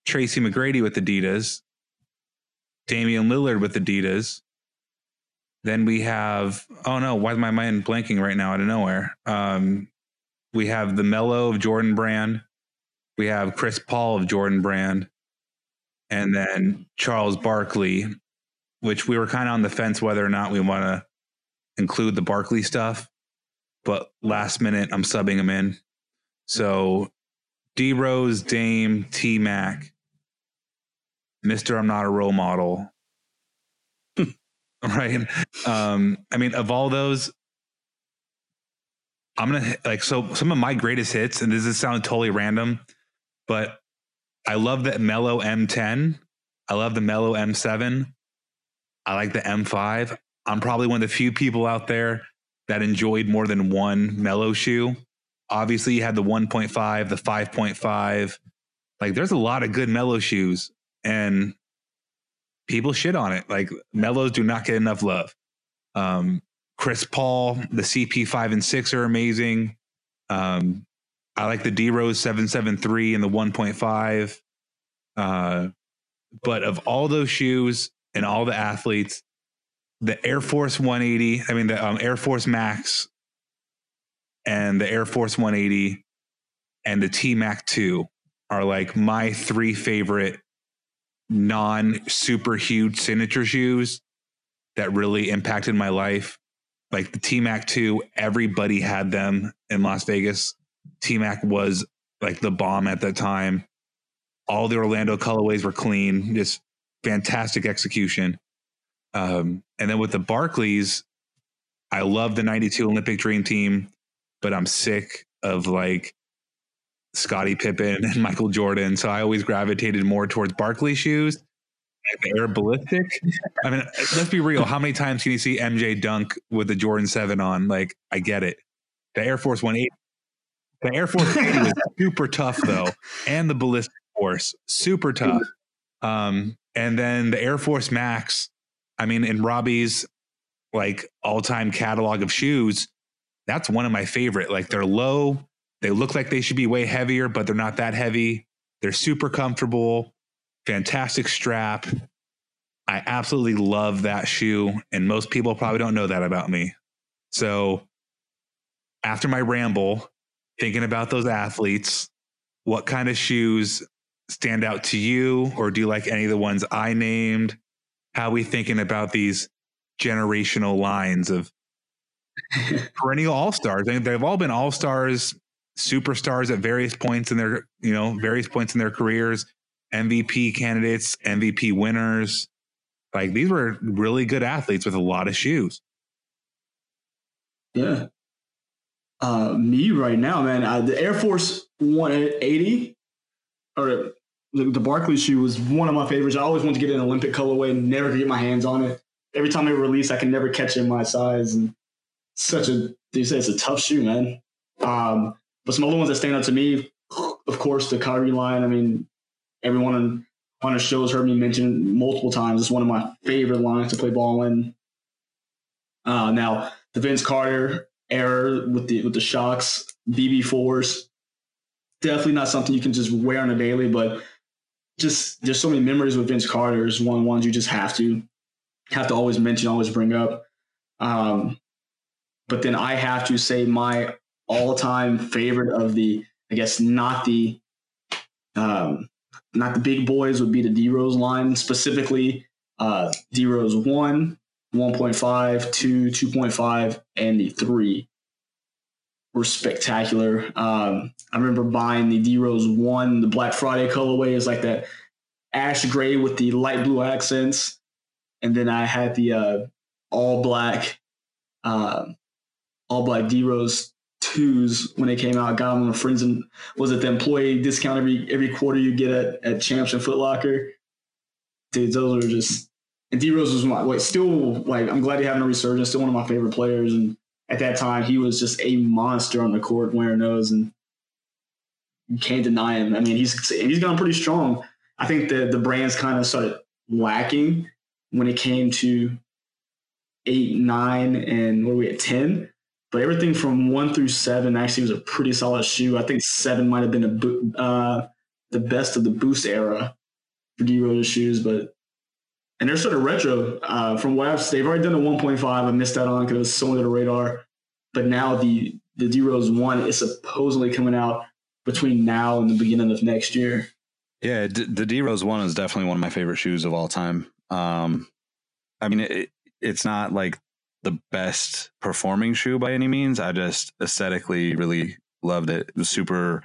Tracy McGrady with Adidas. Damian Lillard with Adidas. Then we have oh no, why is my mind blanking right now out of nowhere? Um, we have the Melo of Jordan Brand. We have Chris Paul of Jordan Brand. And then Charles Barkley, which we were kind of on the fence whether or not we want to include the Barkley stuff. But last minute, I'm subbing him in. So D Rose, Dame, T Mac, Mr. I'm not a role model. right. Um, I mean, of all those, I'm gonna like so some of my greatest hits, and this is sound totally random, but I love the Melo M10. I love the Melo M7. I like the M5. I'm probably one of the few people out there that enjoyed more than one Melo shoe. Obviously, you had the 1.5, the 5.5. Like, there's a lot of good Melo shoes, and people shit on it. Like, Melos do not get enough love. Um, Chris Paul, the CP5 and 6 are amazing. Um, I like the D Rose 773 and the 1.5. Uh, but of all those shoes and all the athletes, the Air Force 180, I mean, the um, Air Force Max and the Air Force 180 and the T Mac 2 are like my three favorite non super huge signature shoes that really impacted my life. Like the T Mac 2, everybody had them in Las Vegas. T Mac was like the bomb at that time. All the Orlando colorways were clean, just fantastic execution. Um, and then with the Barkleys, I love the 92 Olympic Dream Team, but I'm sick of like Scottie Pippen and Michael Jordan. So I always gravitated more towards Barkley shoes. The Air Ballistic. I mean, let's be real. How many times can you see MJ dunk with the Jordan 7 on? Like, I get it. The Air Force 180. The Air Force 180 was super tough, though. And the Ballistic Force, super tough. Um, and then the Air Force Max, I mean, in Robbie's like all time catalog of shoes, that's one of my favorite. Like they're low, they look like they should be way heavier, but they're not that heavy. They're super comfortable, fantastic strap. I absolutely love that shoe, and most people probably don't know that about me. So, after my ramble, thinking about those athletes, what kind of shoes stand out to you, or do you like any of the ones I named? How are we thinking about these generational lines of perennial all stars? I mean, they've all been all stars, superstars at various points in their, you know, various points in their careers, MVP candidates, MVP winners. Like these were really good athletes with a lot of shoes. Yeah. Uh, me right now, man, uh, the Air Force 180 or the, the Barkley shoe was one of my favorites. I always wanted to get an Olympic colorway, never could get my hands on it. Every time they release, I can never catch it in my size. And such a, you say it's a tough shoe, man. Um, but some other ones that stand out to me, of course, the Kyrie line. I mean, everyone on, on the show has heard me mention multiple times. It's one of my favorite lines to play ball in. Uh, now, the Vince Carter era with the with the Shox, BB4s, definitely not something you can just wear on a daily, but just there's so many memories with Vince Carter is one ones you just have to have to always mention, always bring up. Um, but then I have to say my all-time favorite of the, I guess not the, um, not the big boys would be the D Rose line specifically. Uh, D Rose one, 1.5, 2, 2.5, and the three were spectacular. Um, I remember buying the D Rose one, the Black Friday colorway is like that ash gray with the light blue accents, and then I had the uh, all black, uh, all black D Rose twos when they came out. Got them with friends and was it the employee discount every every quarter you get at at Champs and Foot Locker? Dude, those are just. And D Rose was my like still like I'm glad he having a resurgence. Still one of my favorite players and at that time he was just a monster on the court wearing those and you can't deny him. I mean, he's he's gone pretty strong. I think the the brands kind of started lacking when it came to eight, nine, and what are we at ten. But everything from one through seven actually was a pretty solid shoe. I think seven might have been a uh, the best of the Boost era for D Rose shoes, but and they're sort of retro. Uh, from what I've they've already done a 1.5. I missed that on because it was so under the radar. But now the the D Rose one is supposedly coming out between now and the beginning of next year. Yeah, D- the D Rose one is definitely one of my favorite shoes of all time. Um, I mean, it, it's not like the best performing shoe by any means. I just aesthetically really loved it. It was super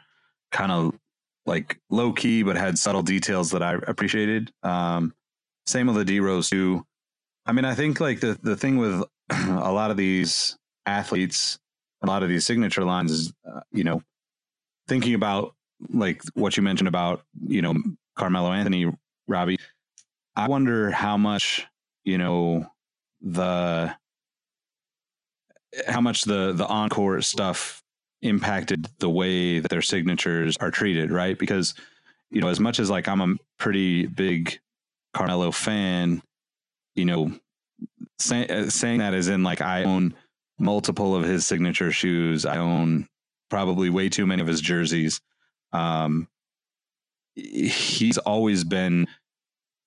kind of like low key, but had subtle details that I appreciated. Um, same with the D Rose too. I mean, I think like the the thing with a lot of these athletes, a lot of these signature lines is, uh, you know, thinking about like what you mentioned about you know Carmelo Anthony, Robbie. I wonder how much you know the how much the the encore stuff impacted the way that their signatures are treated, right? Because you know, as much as like I'm a pretty big Carmelo fan, you know, say, saying that is in like I own multiple of his signature shoes. I own probably way too many of his jerseys. Um, he's always been,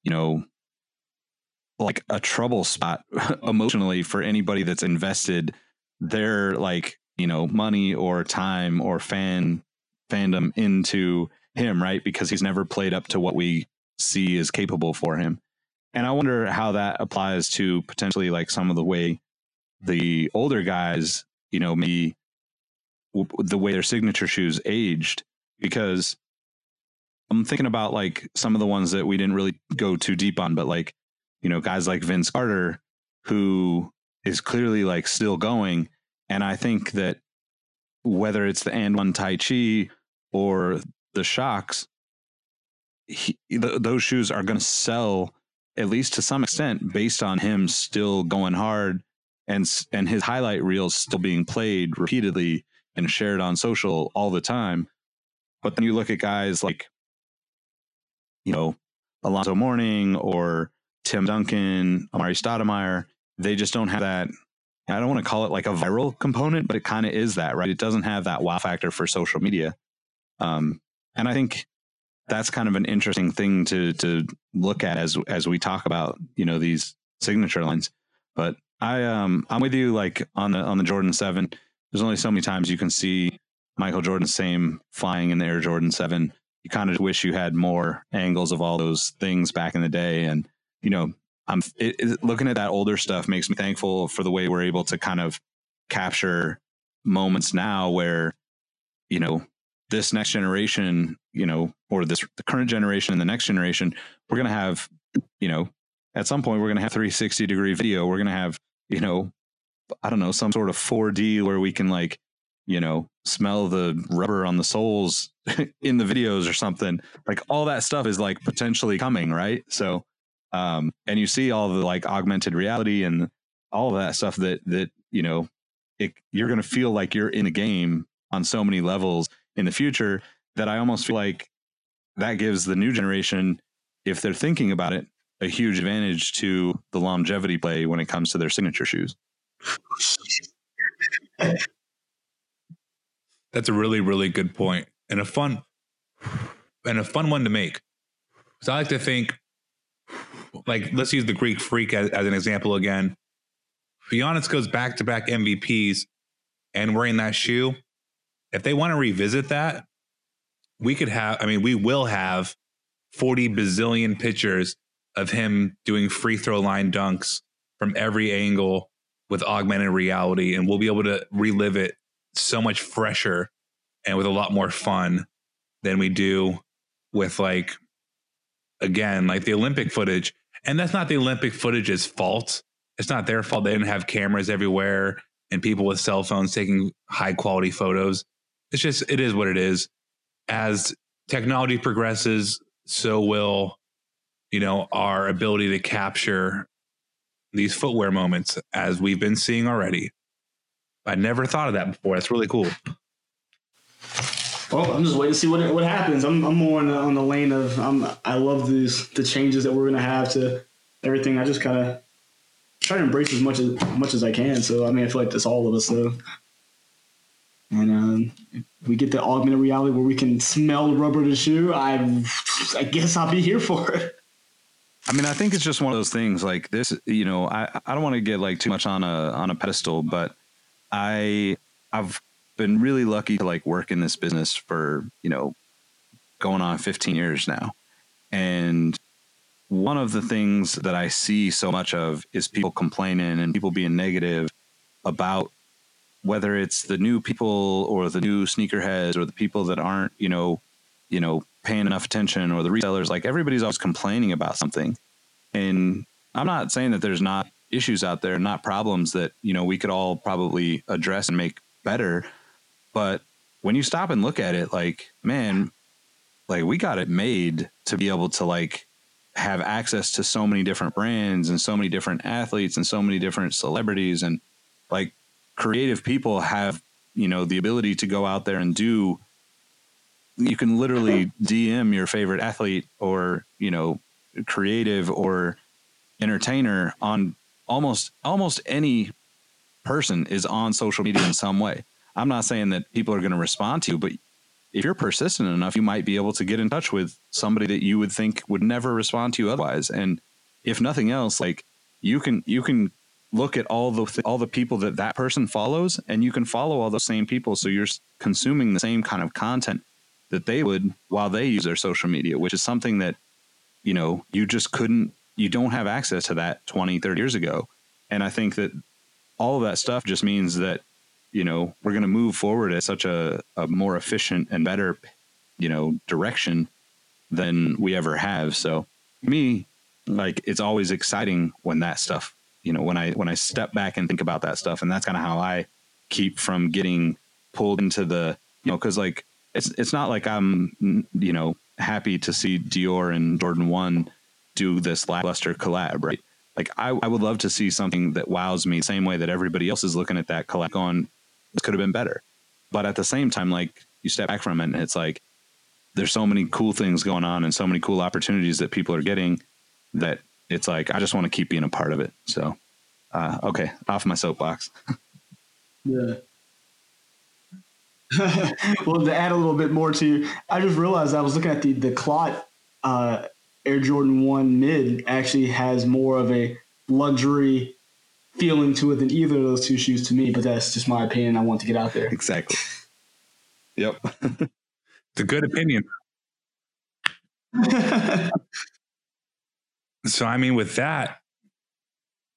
you know, like a trouble spot emotionally for anybody that's invested their like you know money or time or fan fandom into him right? Because he's never played up to what we see is capable for him. And i wonder how that applies to potentially like some of the way the older guys you know maybe the way their signature shoes aged. Because i'm thinking about like some of the ones that we didn't really go too deep on but like you know guys like vince carter who is clearly like still going and I think that whether it's the and one Tai Chi or the Shox, he, th- those shoes are going to sell at least to some extent based on him still going hard and and his highlight reels still being played repeatedly and shared on social all the time. But then you look at guys like, you know, Alonzo Mourning or Tim Duncan, Amar'e Stoudemire, they just don't have that I don't want to call it like a viral component, but it kind of is that, right? It doesn't have that wow factor for social media. Um, and I think that's kind of an interesting thing to to look at as as we talk about, you know, these signature lines. But I um I'm with you like on the on the Jordan 7. There's only so many times you can see Michael Jordan's same flying in the Air Jordan 7. You kind of wish you had more angles of all those things back in the day and you know, I'm it, it, looking at that older stuff makes me thankful for the way we're able to kind of capture moments now where you know this next generation you know or this the current generation and the next generation we're going to have you know at some point we're going to have 360 degree video. We're going to have you know i don't know some sort of 4d where we can like you know smell the rubber on the soles in the videos or something. Like all that stuff is like potentially coming right? So um, and you see all the like augmented reality and all that stuff that that you know it, you're going to feel like you're in a game on so many levels in the future that I almost feel like that gives the new generation, if they're thinking about it, a huge advantage to the longevity play when it comes to their signature shoes. That's a really, really good point and a fun and a fun one to make. So I like to think like let's use the Greek Freak as, as an example again. Giannis goes back to back MVPs and wearing that shoe. If they want to revisit that, we could have. I mean, we will have forty bazillion pictures of him doing free throw line dunks from every angle with augmented reality, and we'll be able to relive it so much fresher and with a lot more fun than we do with like again like the Olympic footage and that's not the Olympic footage's fault. It's not their fault. They didn't have cameras everywhere and people with cell phones taking high quality photos. It's just, it is what it is. As technology progresses, so will, you know, our ability to capture these footwear moments as we've been seeing already. I never thought of that before. That's really cool. Well, I'm just waiting to see what what happens. I'm I'm more on the, on the lane of I'm I love these the changes that we're gonna have to everything. I just kind of try to embrace as much as much as I can. So I mean, I feel like that's all of us though. And um, if we get the augmented reality where we can smell rubber the shoe, I I guess I'll be here for it. I mean, I think it's just one of those things like this, you know, I, I don't want to get like too much on a on a pedestal, but I I've been really lucky to like work in this business for, you know, going on 15 years now. And one of the things that I see so much of is people complaining and people being negative about whether it's the new people or the new sneakerheads or the people that aren't, you know, you know, paying enough attention or the resellers, like everybody's always complaining about something. And I'm not saying that there's not issues out there, not problems that, you know, we could all probably address and make better. But when you stop and look at it, like, man, like we got it made to be able to like have access to so many different brands and so many different athletes and so many different celebrities and like creative people have, you know, the ability to go out there and do you can literally DM your favorite athlete or, you know, creative or entertainer on almost almost any person is on social media in some way. I'm not saying that people are going to respond to you, but if you're persistent enough, you might be able to get in touch with somebody that you would think would never respond to you otherwise. And if nothing else, like you can you can look at all the all the people that that person follows, and you can follow all those same people, so you're consuming the same kind of content that they would while they use their social media, which is something that you know you just couldn't you don't have access to that 20 30 years ago and i think that all of that stuff just means that you know we're going to move forward at such a, a more efficient and better you know direction than we ever have. So me like it's always exciting when that stuff you know when i when i step back and think about that stuff and that's kind of how i keep from getting pulled into the you know because like it's it's not like i'm you know happy to see dior and jordan 1 do this lackluster collab right? Like I, I would love to see something that wows me the same way that everybody else is looking at that collab going this could have been better but at the same time like you step back from it and it's like there's so many cool things going on and so many cool opportunities that people are getting that it's like I just want to keep being a part of it. So, uh, okay, off my soapbox. Yeah. well, to add a little bit more to you, I just realized I was looking at the the clot uh, Air Jordan One Mid actually has more of a luxury feeling to it than either of those two shoes to me. But that's just my opinion. I want to get out there. exactly. Yep. It's a good opinion. So, I mean, with that,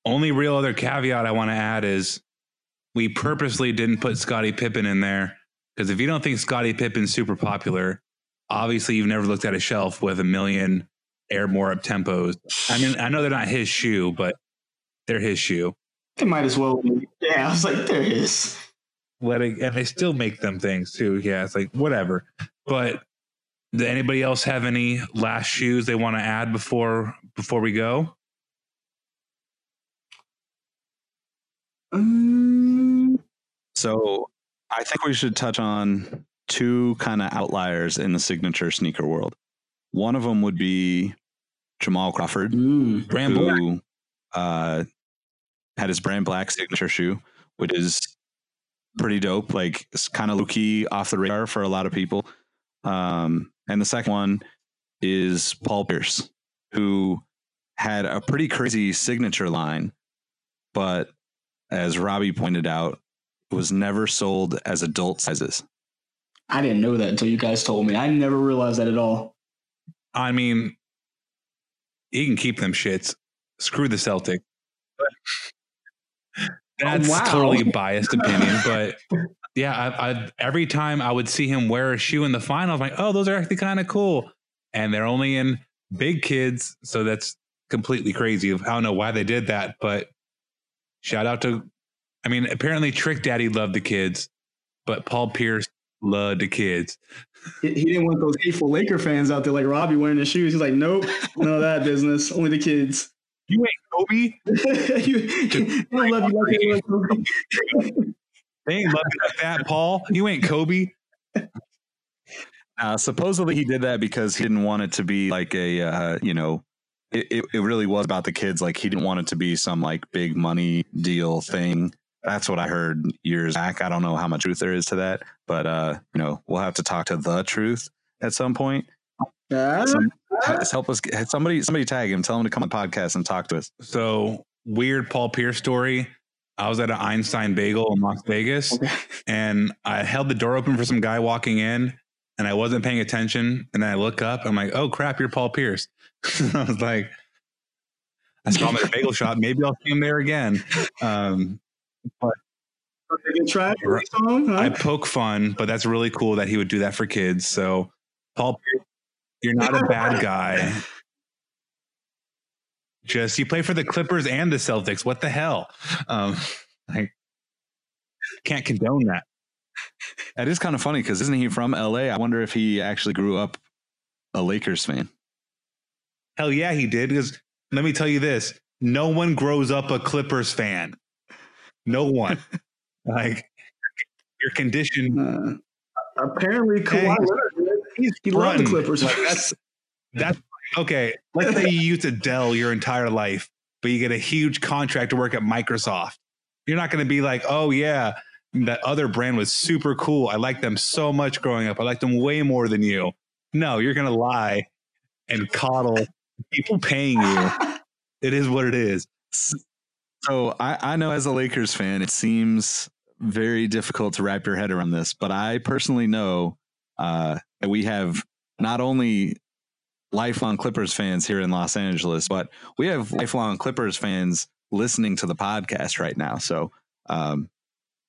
only real other caveat I want to add is we purposely didn't put Scottie Pippen in there because if you don't think Scottie Pippen's super popular, obviously you've never looked at a shelf with a million Air More Uptempos. I mean, I know they're not his shoe, but they're his shoe. It might as well be. Yeah, I was like, there it is. Letting and they still make them things too. Yeah, it's like whatever. But does anybody else have any last shoes they want to add before before we go? Um, So I think we should touch on two kind of outliers in the signature sneaker world. One of them would be Jamal Crawford, mm, Brand Black. who uh, had his brand black signature shoe, which is pretty dope. Like it's kind of low key off the radar for a lot of people. Um, and the second one is Paul Pierce, who had a pretty crazy signature line, but as Robbie pointed out, was never sold as adult sizes. I didn't know that until you guys told me. I never realized that at all. I mean, he can keep them shits. Screw the Celtic. That's wow. totally biased opinion, but yeah, I, I, every time I would see him wear a shoe in the final, I'm like, oh, those are actually kind of cool, and they're only in big kids, so that's completely crazy. I don't know why they did that, but shout out to, I mean, apparently Trick Daddy loved the kids, but Paul Pierce loved the kids. He, he didn't want those hateful Laker fans out there like Robbie wearing the shoes. He's like, nope, none of that business. Only the kids. You ain't Kobe. you, they don't love you like they Kobe. They ain't love you like that, Paul. You ain't Kobe. Uh, supposedly he did that because he didn't want it to be like a, uh, you know, it, it, it really was about the kids. Like he didn't want it to be some like big money deal thing. That's what I heard years back. I don't know how much truth there is to that, but uh, you know, we'll have to talk to the truth at some point. Yeah. Some, help us. Get, somebody, somebody tag him. Tell him to come on the podcast and talk to us. So weird Paul Pierce story. I was at an Einstein Bagel in Las Vegas, Okay. and I held the door open for some guy walking in, and I wasn't paying attention. And then I look up, I'm like, "Oh crap, you're Paul Pierce." I was like, I saw him at a bagel shop. Maybe I'll see him there again. Um, Good try. Song, huh? I poke fun, but that's really cool that he would do that for kids. So, Paul, Pierce, you're not a bad guy. Just you play for the Clippers and the Celtics. What the hell? Um, like, can't condone that. That is kind of funny because isn't he from LA? I wonder if he actually grew up a Lakers fan. Hell yeah, he did. Because let me tell you this: no one grows up a Clippers fan. No one. like your condition. Uh, apparently, Kawhi Hey, Leonard. He's He loved the. Clippers. Like, that's that's okay. Let's say you use Dell your entire life, but you get a huge contract to work at Microsoft. You're not going to be like, oh yeah, that other brand was super cool. I liked them so much growing up. I liked them way more than you. No, you're going to lie and coddle people paying you. It is what it is. So I, I know as a Lakers fan, it seems very difficult to wrap your head around this, but I personally know uh, that we have not only lifelong Clippers fans here in Los Angeles, but we have lifelong Clippers fans listening to the podcast right now. So um,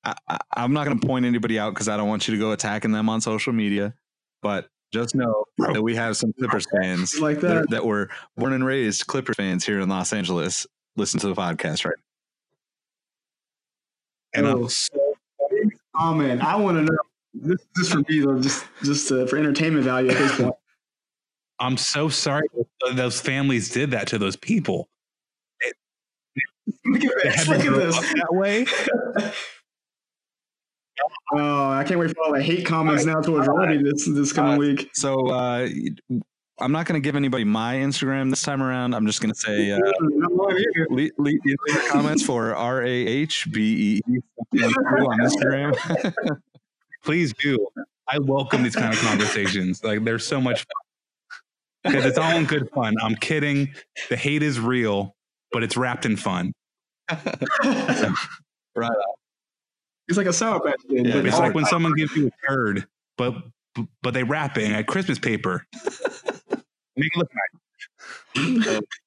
I, I'm not going to point anybody out because I don't want you to go attacking them on social media, but just know that we have some Clippers fans Like that, that. that were born and raised Clippers fans here in Los Angeles listen to the podcast right And I'm Oh, oh man, I want to know. This is for me though, just just uh, for entertainment value at this point. I'm so sorry those families did that to those people. Look at this. Look at this. that way. Oh, I can't wait for all the hate comments now towards Robbie this this coming Uh, week. So uh, I'm not going to give anybody my Instagram this time around. I'm just going to say uh, leave, leave your comments for R A H B E E on Instagram. Please do. I welcome these kind of conversations. Like they're so much fun. Because it's all in good fun. I'm kidding. The hate is real, but it's wrapped in fun. right. It's like a sour patch. Yeah, but It's like when someone gives you a turd, but but they wrap it in a Christmas paper. Make it look nice.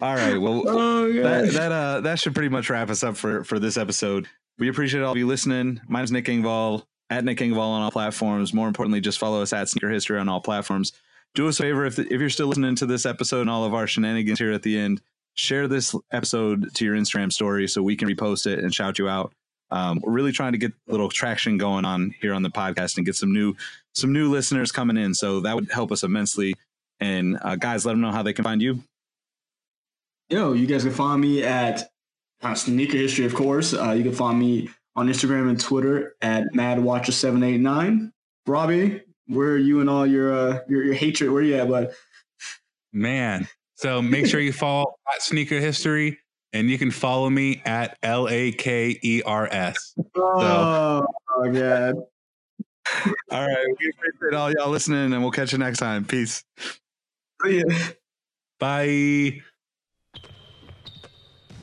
All right. Well, Oh, that that uh that should pretty much wrap us up for for this episode. We appreciate all of you listening. My name's Nick Engvall at Nick Engvall on all platforms. More importantly, just follow us at Sneaker History on all platforms. Do us a favor if if you're still listening to this episode and all of our shenanigans here at the end, share this episode to your Instagram story so we can repost it and shout you out. Um, we're really trying to get a little traction going on here on the podcast and get some new some new listeners coming in. So that would help us immensely. And uh, guys, let them know how they can find you. Yo, you guys can find me at uh, Sneaker History, of course. Uh, you can find me on Instagram and Twitter at MadWatcher789. Robbie, where are you and all your uh, your, your hatred? Where you at, bud? Man. So make sure you follow at Sneaker History and you can follow me at L A K E R S. Oh, oh God. All right. We appreciate all y'all listening and we'll catch you next time. Peace. See Yeah. Bye.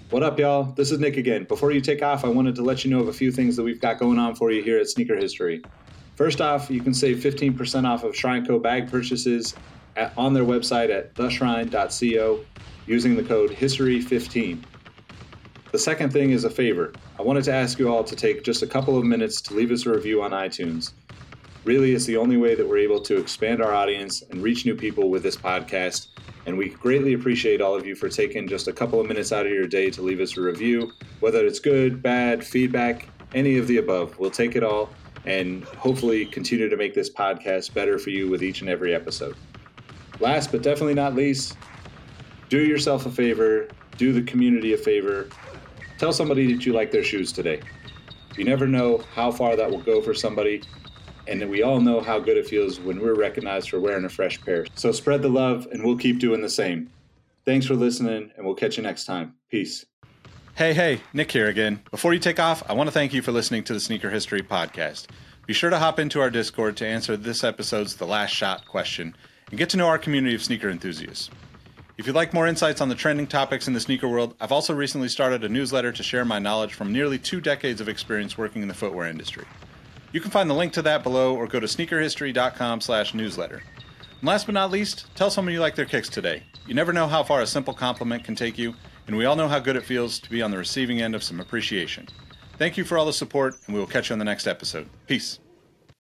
What up, y'all? This is Nick again. Before you take off, I wanted to let you know of a few things that we've got going on for you here at Sneaker History. First off, you can save 15% off of Shrine Co. bag purchases at, on their website at theshrine.co using the code HISTORY15. The second thing is a favor. I wanted to ask you all to take just a couple of minutes to leave us a review on iTunes. Really, it's the only way that we're able to expand our audience and reach new people with this podcast. And we greatly appreciate all of you for taking just a couple of minutes out of your day to leave us a review. Whether it's good, bad, feedback, any of the above, we'll take it all and hopefully continue to make this podcast better for you with each and every episode. Last but definitely not least, do yourself a favor, do the community a favor. Tell somebody that you like their shoes today. You never know how far that will go for somebody. And we all know how good it feels when we're recognized for wearing a fresh pair. So spread the love, and we'll keep doing the same. Thanks for listening, and we'll catch you next time. Peace. Hey, hey, Nick here again. Before you take off, I want to thank you for listening to the Sneaker History Podcast. Be sure to hop into our Discord to answer this episode's The Last Shot question and get to know our community of sneaker enthusiasts. If you'd like more insights on the trending topics in the sneaker world, I've also recently started a newsletter to share my knowledge from nearly two decades of experience working in the footwear industry. You can find the link to that below or go to sneakerhistory.com slash newsletter. And last but not least, tell someone you like their kicks today. You never know how far a simple compliment can take you, and we all know how good it feels to be on the receiving end of some appreciation. Thank you for all the support, and we will catch you on the next episode. Peace.